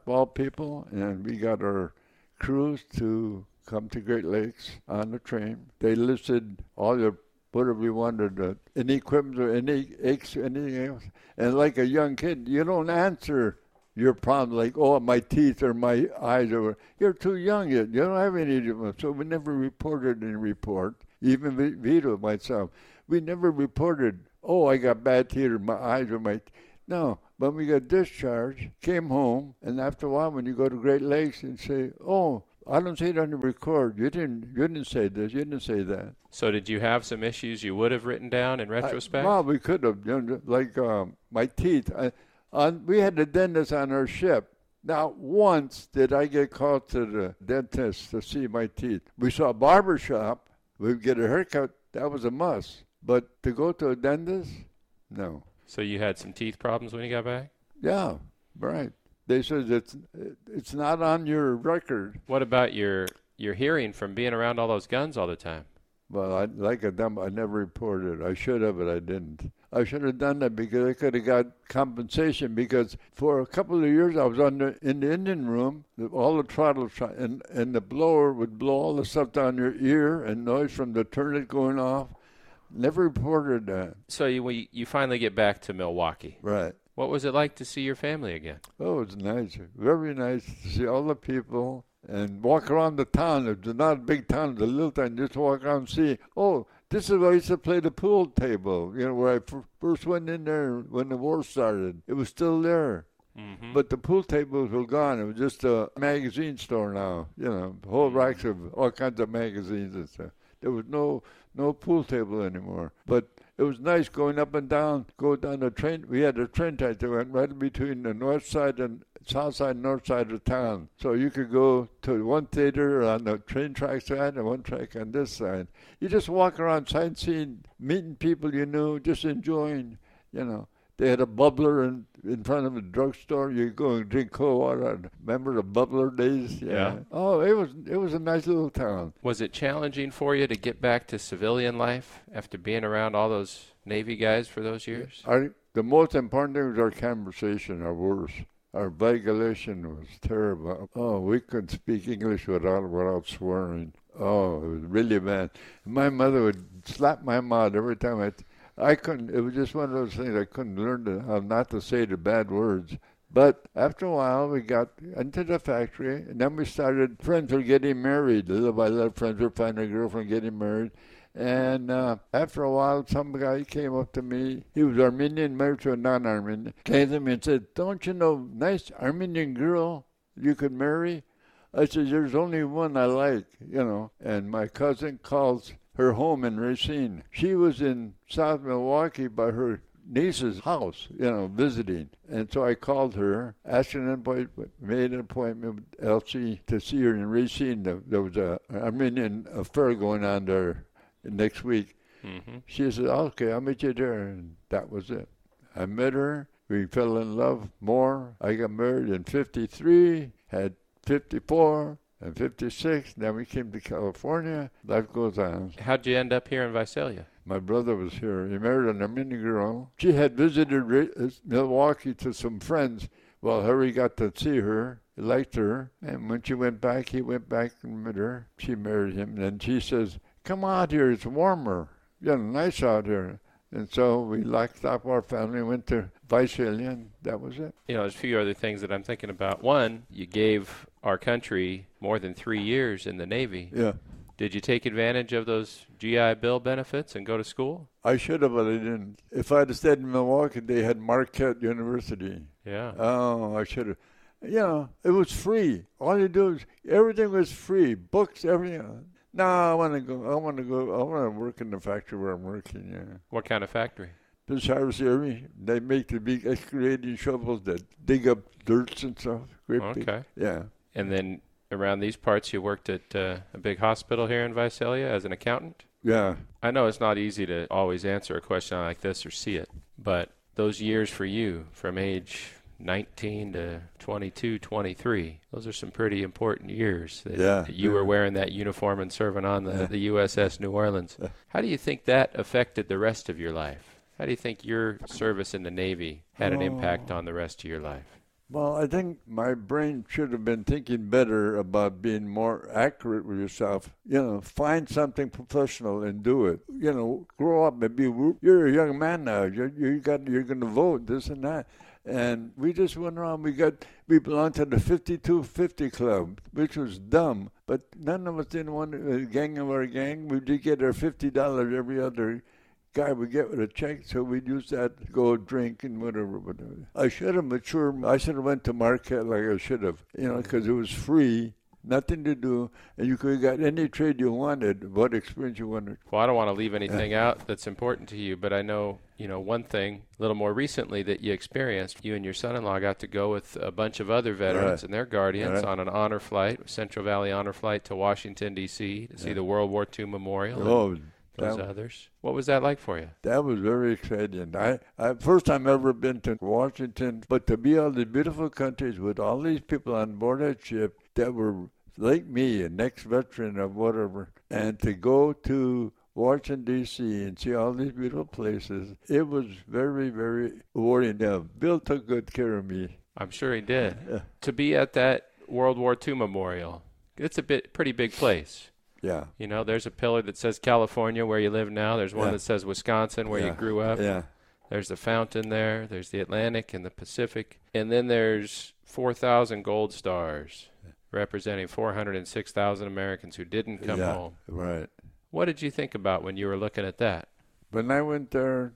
Ball people, and we got our crews to come to Great Lakes on the train. They listed all your whatever you wanted, uh, any equipment or any aches, anything else. And like a young kid, you don't answer your problem like, oh, my teeth or my eyes or you're too young yet. You don't have any them. So we never reported any report. Even Vito myself, we never reported. Oh, I got bad teeth or my eyes or my. No, when we got discharged, came home, and after a while, when you go to Great Lakes and say, "Oh, I don't see it on the record. You didn't. You didn't say this. You didn't say that." So did you have some issues you would have written down in retrospect? I, well, we could have. You know, like um, my teeth. I, on, we had a dentist on our ship. Not once did I get called to the dentist to see my teeth. We saw a barber shop. We'd get a haircut. That was a must. But to go to a dentist, no. so you had some teeth problems when you got back? Yeah, right. They said it's it's not on your record. What about your your hearing from being around all those guns all the time? Well, I, like a dumb, I never reported. I should have, but I didn't. I should have done that because I could have got compensation. Because for a couple of years, I was on the, in the engine room. All the throttles shot, and and the blower would blow all the stuff down your ear, and noise from the turret going off. Never reported that. So you you finally get back to Milwaukee. Right. What was it like to see your family again? Oh, it was nice. Very nice to see all the people and walk around the town. It's not a big town, it's a little town. Just walk around and see, oh, this is where I used to play the pool table, you know, where I f- first went in there when the war started. It was still there. Mm-hmm. But the pool tables were gone. It was just a magazine store now, you know, whole racks of all kinds of magazines and stuff. There was no no pool table anymore. But it was nice going up and down, go down the train. We had a train track that went right between the north side and south side, north side of town. So you could go to one theater on the train track side and one track on this side. You just walk around sightseeing, meeting people you knew, just enjoying, you know. They had a bubbler in, in front of a drugstore. You go and drink cold water. Remember the bubbler days? Yeah. yeah. Oh, it was it was a nice little town. Was it challenging for you to get back to civilian life after being around all those Navy guys for those years? I, the most important thing was our conversation, our words. Our Vigilation was terrible. Oh, we couldn't speak English without without swearing. Oh, it was really bad. My mother would slap my mouth every time I. T- I couldn't. It was just one of those things I couldn't learn to, how not to say the bad words. But after a while, we got into the factory, and then we started. Friends were getting married. Little by little, friends were finding a girlfriend, getting married. And uh, after a while, some guy came up to me. He was Armenian, married to a non-Armenian. Came to me and said, "Don't you know, nice Armenian girl you could marry?" I said, "There's only one I like, you know." And my cousin calls her home in Racine. She was in South Milwaukee by her niece's house, you know, visiting. And so I called her, asked an appointment, made an appointment with Elsie to see her in Racine. There was a Armenian affair going on there next week. Mm-hmm. She said, okay, I'll meet you there. And that was it. I met her. We fell in love more. I got married in 53, had 54, and 56. Then we came to California. Life goes on. How'd you end up here in Visalia? My brother was here. He married an Armenian girl. She had visited uh, Milwaukee to some friends. Well, Harry got to see her. He liked her. And when she went back, he went back and met her. She married him. And she says, Come out here. It's warmer. Yeah, nice out here. And so we locked up our family, went to Visalia, and that was it. You know, there's a few other things that I'm thinking about. One, you gave our country more than three years in the Navy. Yeah. Did you take advantage of those GI Bill benefits and go to school? I should have, but I didn't. If I'd have stayed in Milwaukee, they had Marquette University. Yeah. Oh, I should have. You know, it was free. All you do is everything was free. Books, everything. No, I want to go. I want to go. I want to work in the factory where I'm working. Yeah. What kind of factory? Bucyrus-Erie. They make the big excavating shovels that dig up dirt and stuff. Great okay. Big. Yeah. And then around these parts, you worked at uh, a big hospital here in Visalia as an accountant. Yeah. I know it's not easy to always answer a question like this or see it, but those years for you, from age 19 to 22, 23. Those are some pretty important years that, yeah, that you yeah. were wearing that uniform and serving on the, yeah. the USS New Orleans. How do you think that affected the rest of your life? How do you think your service in the Navy had an oh. impact on the rest of your life? Well, I think my brain should have been thinking better about being more accurate with yourself. You know, find something professional and do it. You know, grow up and be. You're a young man now. You you got you're going to vote this and that. And we just went around. We got we belonged to the 5250 club, which was dumb. But none of us didn't want a gang of our gang. We did get our fifty dollars every other guy would get with a check, so we'd use that to go drink and whatever. whatever. I should have matured. I should have went to Marquette like I should have, you know, because it was free nothing to do, and you could have got any trade you wanted, what experience you wanted. Well, I don't want to leave anything out that's important to you, but I know, you know, one thing a little more recently that you experienced, you and your son-in-law got to go with a bunch of other veterans right. and their guardians right. on an honor flight, Central Valley honor flight to Washington, D.C. to yeah. see the World War II Memorial. Oh, those that, others. What was that like for you? That was very exciting. I, I first time ever been to Washington, but to be all these beautiful countries with all these people on board that ship that were like me, a next veteran of whatever, and to go to Washington D.C. and see all these beautiful places, it was very, very rewarding. Now, Bill took good care of me. I'm sure he did. Yeah. To be at that World War II memorial, it's a bit pretty big place. Yeah. You know, there's a pillar that says California where you live now. There's one yeah. that says Wisconsin where yeah. you grew up. Yeah. There's the fountain there. There's the Atlantic and the Pacific. And then there's 4,000 gold stars representing 406,000 Americans who didn't come yeah, home. Right. What did you think about when you were looking at that? When I went there,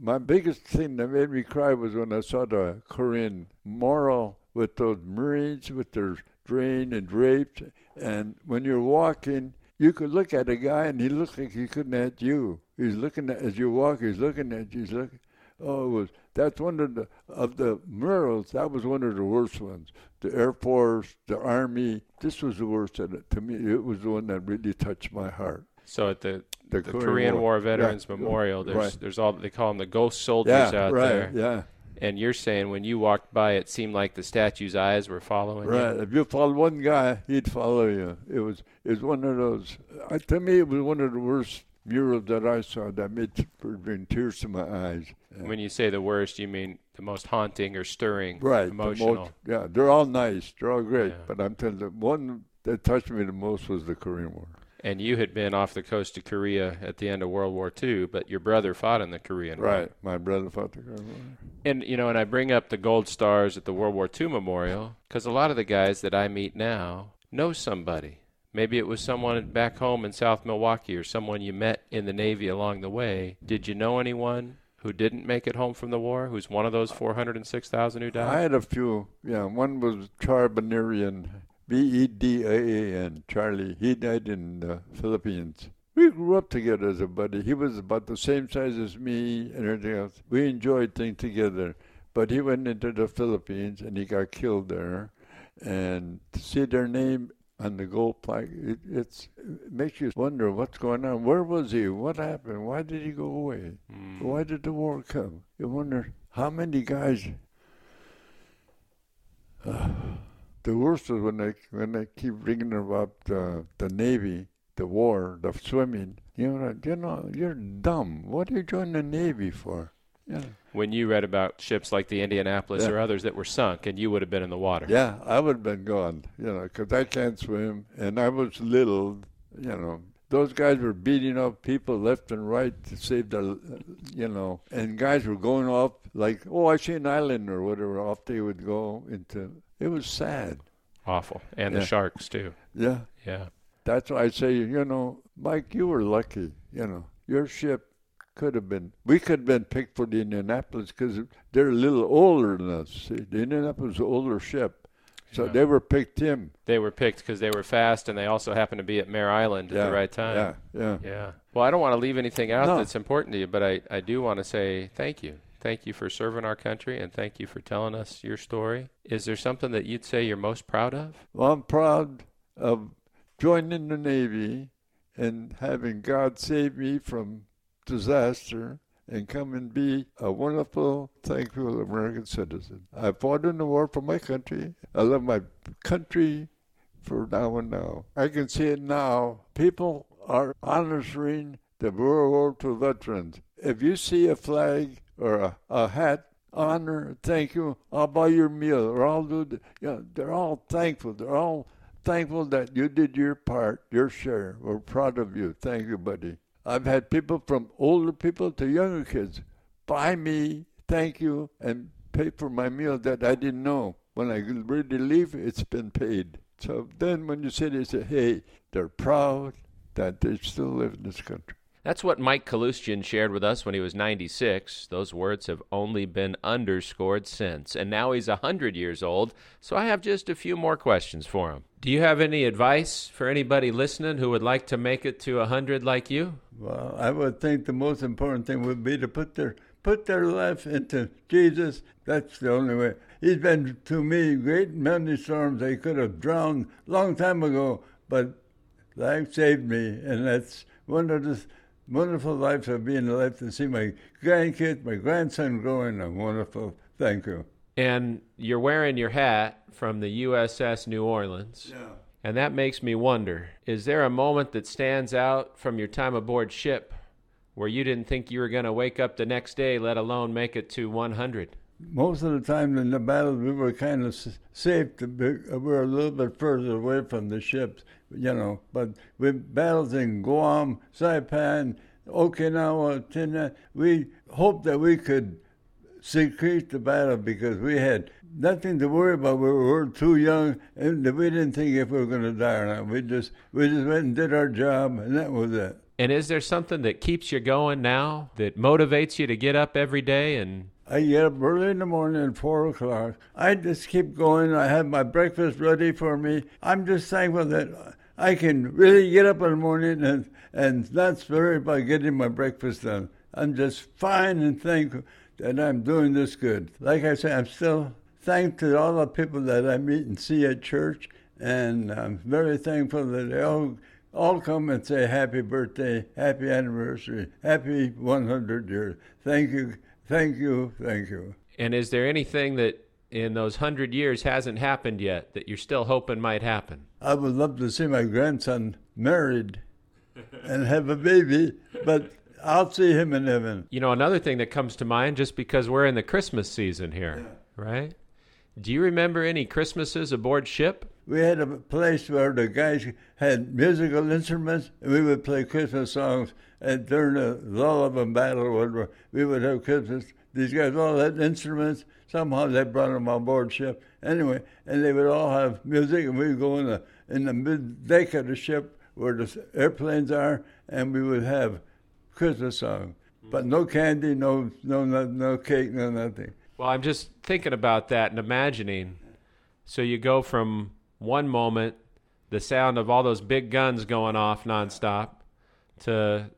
my biggest thing that made me cry was when I saw the Korean moral with those Marines with their drain and drapes. And when you're walking, you could look at a guy and he looked like he couldn't at you. He's looking at as you walk. He's looking at you. He's looking. Oh, it was that's one of the of the murals. That was one of the worst ones. The Air Force, the Army. This was the worst. And to me, it was the one that really touched my heart. So at the The the Korean Korean, War. War, Veterans Yeah. Memorial, there's Right. there's all they call them the ghost soldiers Yeah, out right. there. Yeah, And you're saying when you walked by, it seemed like the statue's eyes were following right. you. Right. If you followed one guy, he'd follow you. It was it was one of those. Uh, to me, it was one of the worst murals that I saw. That made bring tears to my eyes. When you say the worst, you mean the most haunting or stirring, right. the emotional. most- yeah, they're all nice. They're all great. Yeah. But I'm telling you, the one that touched me the most was the Korean War. And you had been off the coast of Korea at the end of World War II, but your brother fought in the Korean War. Right. My brother fought the Korean War. And you know, and I bring up the gold stars at the World War II memorial because a lot of the guys that I meet now know somebody. Maybe it was someone back home in South Milwaukee or someone you met in the Navy along the way. Did you know anyone who didn't make it home from the war? Who's one of those 406,000 who died? I had a few. Yeah, one was Charbonarian, B E D A A N, Charlie. He died in the Philippines. We grew up together as a buddy. He was about the same size as me and everything else. We enjoyed things together. But he went into the Philippines and he got killed there. And to see their name on the gold plaque, it, it's, it makes you wonder what's going on. Where was he? What happened? Why did he go away? Mm. Why did the war come? You wonder how many guys. Uh, the worst is when they when they keep bringing about uh, the navy, the war, the swimming. You know, you know, you're dumb. What are you joining the navy for? Yeah, When you read about ships like the Indianapolis Yeah. or others that were sunk and you would have been in the water. yeah. I would have been gone. You know, because I can't swim, and I was little. You know, those guys were beating up people left and right to save their, you know, and guys were going off like, oh, I see an island or whatever. Off they would go into. It was sad. Awful. And Yeah. the sharks, too. Yeah, Yeah. that's why I say, you know, Mike, you were lucky. You know, your ship could have been. We could have been picked for the Indianapolis because they're a little older than us. See, the Indianapolis older ship, so Yeah. they were picked him. They were picked because they were fast and they also happened to be at Mare Island at yeah, the right time. Yeah, yeah. Yeah. Well, I don't want to leave anything out No. that's important to you, but I, I do want to say thank you. Thank you for serving our country and thank you for telling us your story. Is there something that you'd say you're most proud of? Well, I'm proud of joining the Navy and having God save me from disaster and come and be a wonderful, thankful American citizen. I fought in the war for my country. I love my country for now and now. I can see it now. People are honoring the World War II veterans. If you see a flag or a, a hat, honor, thank you, I'll buy your meal, or I'll do the, you know, they're all thankful. They're all thankful that you did your part, your share. We're proud of you. Thank you, buddy. I've had people from older people to younger kids buy me, thank you, and pay for my meal that I didn't know. When I to leave, it's been paid. So then when you say they say, hey, they're proud that they still live in this country. That's what Mike Kaloustian shared with us when he was 96. Those words have only been underscored since. And now he's 100 years old, so I have just a few more questions for him. Do you have any advice for anybody listening who would like to make it to 100 like you? Well, I would think the most important thing would be to put their put their life into Jesus. That's the only way. He's been to me great many storms. I could have drowned long time ago, but life saved me, and that's one of the wonderful lives of being alive to see my grandkids, my grandson growing. A wonderful. Thank you. And you're wearing your hat from the USS New Orleans. Yeah. And that makes me wonder is there a moment that stands out from your time aboard ship where you didn't think you were going to wake up the next day, let alone make it to 100? Most of the time in the battles, we were kind of safe. Be, we were a little bit further away from the ships, you know. But with battles in Guam, Saipan, Okinawa, Tina, we hoped that we could secrete the battle because we had nothing to worry about. We were too young, and we didn't think if we were going to die or not. We just we just went and did our job, and that was it. And is there something that keeps you going now that motivates you to get up every day and I get up early in the morning at four o'clock. I just keep going. I have my breakfast ready for me. I'm just thankful that I can really get up in the morning and, and not worry about getting my breakfast done. I'm just fine and thankful that I'm doing this good. Like I say, I'm still thankful to all the people that I meet and see at church, and I'm very thankful that they all all come and say happy birthday, happy anniversary, happy 100 years. Thank you, thank you, thank you. And is there anything that in those hundred years hasn't happened yet that you're still hoping might happen? I would love to see my grandson married and have a baby, but I'll see him in heaven. You know, another thing that comes to mind just because we're in the Christmas season here, yeah. right? Do you remember any Christmases aboard ship? We had a place where the guys had musical instruments, and we would play Christmas songs. And during the a battle, we would have Christmas. These guys all had instruments. Somehow they brought them on board ship. Anyway, and they would all have music, and we would go in the in the mid deck of the ship where the airplanes are, and we would have Christmas songs. But no candy, no no no, no cake, no nothing. Well, I'm just thinking about that and imagining. So you go from one moment, the sound of all those big guns going off nonstop, to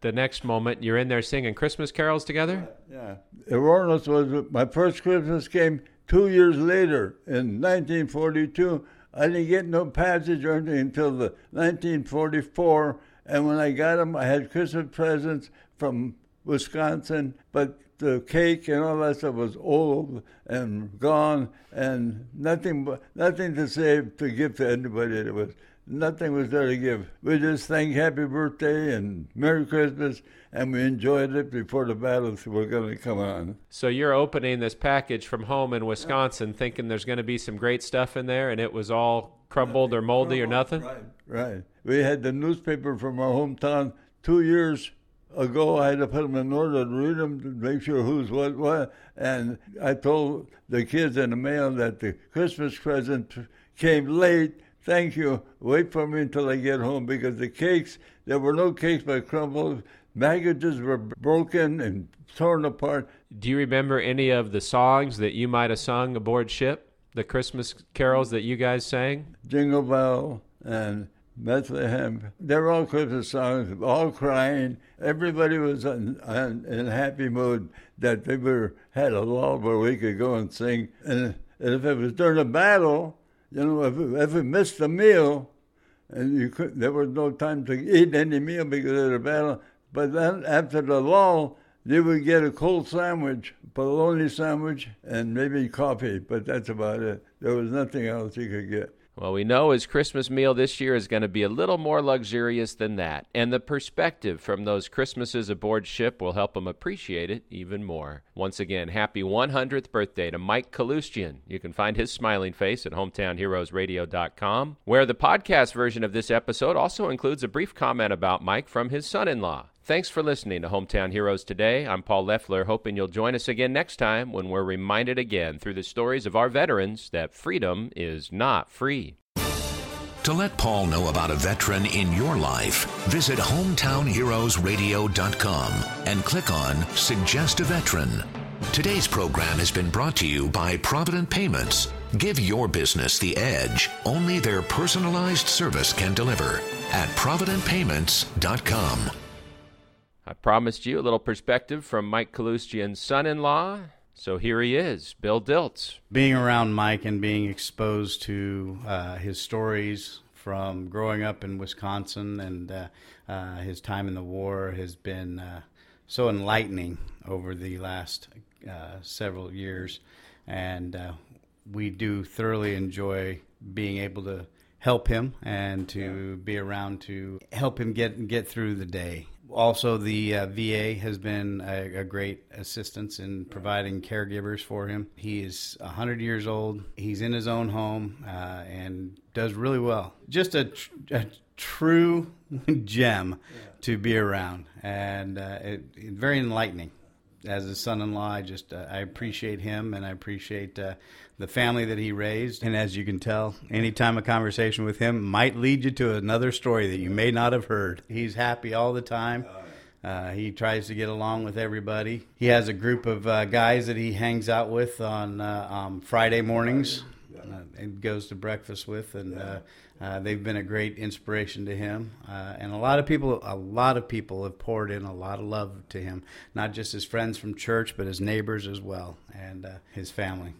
the next moment you're in there singing Christmas carols together. Yeah, Orleans was my first Christmas came two years later in 1942. I didn't get no passage or anything until the 1944, and when I got them, I had Christmas presents from Wisconsin, but the cake and all that stuff was old and gone, and nothing nothing to save to give to anybody. It was nothing was there to give. We just sang Happy Birthday and Merry Christmas, and we enjoyed it before the battles were going to come on. So you're opening this package from home in Wisconsin, thinking there's going to be some great stuff in there, and it was all crumbled or moldy or nothing. Right, right. We had the newspaper from our hometown two years ago, I had to put them in order to read them to make sure who's what what. And I told the kids in the mail that the Christmas present came late. Thank you. Wait for me until I get home because the cakes, there were no cakes but crumbles. Packages were broken and torn apart. Do you remember any of the songs that you might have sung aboard ship? The Christmas carols that you guys sang? Jingle Bell and Bethlehem. They were all Christmas songs, all crying. Everybody was in, in, a happy mood that they were had a lull where we could go and sing. And, and if it was during a battle, you know, if, if we missed a meal, and you could, there was no time to eat any meal because of the battle. But then after the lull, they would get a cold sandwich, bologna sandwich, and maybe coffee. But that's about it. There was nothing else you could get. Well, we know his Christmas meal this year is going to be a little more luxurious than that, and the perspective from those Christmases aboard ship will help him appreciate it even more. Once again, happy 100th birthday to Mike Kaloustian. You can find his smiling face at hometownheroesradio.com, where the podcast version of this episode also includes a brief comment about Mike from his son in law. Thanks for listening to Hometown Heroes today. I'm Paul Leffler, hoping you'll join us again next time when we're reminded again through the stories of our veterans that freedom is not free. To let Paul know about a veteran in your life, visit hometownheroesradio.com and click on Suggest a Veteran. Today's program has been brought to you by Provident Payments. Give your business the edge only their personalized service can deliver at providentpayments.com. I promised you a little perspective from Mike Kaloustian's son in law. So here he is, Bill Dilts. Being around Mike and being exposed to uh, his stories from growing up in Wisconsin and uh, uh, his time in the war has been uh, so enlightening over the last uh, several years. And uh, we do thoroughly enjoy being able to help him and to yeah. be around to help him get get through the day also, the uh, VA has been a, a, great assistance in providing caregivers for him. He is 100 years old. He's in his own home uh, and does really well. Just a, tr- a true gem yeah. to be around, and uh, it, it, very enlightening. As a son-in-law, I just uh, I appreciate him, and I appreciate uh, the family that he raised. And as you can tell, anytime a conversation with him might lead you to another story that you may not have heard. He's happy all the time. Uh, he tries to get along with everybody. He has a group of uh, guys that he hangs out with on uh, um, Friday mornings uh, and goes to breakfast with, and uh, uh, they've been a great inspiration to him. Uh, and a lot of people, a lot of people have poured in a lot of love to him, not just his friends from church, but his neighbors as well, and uh, his family.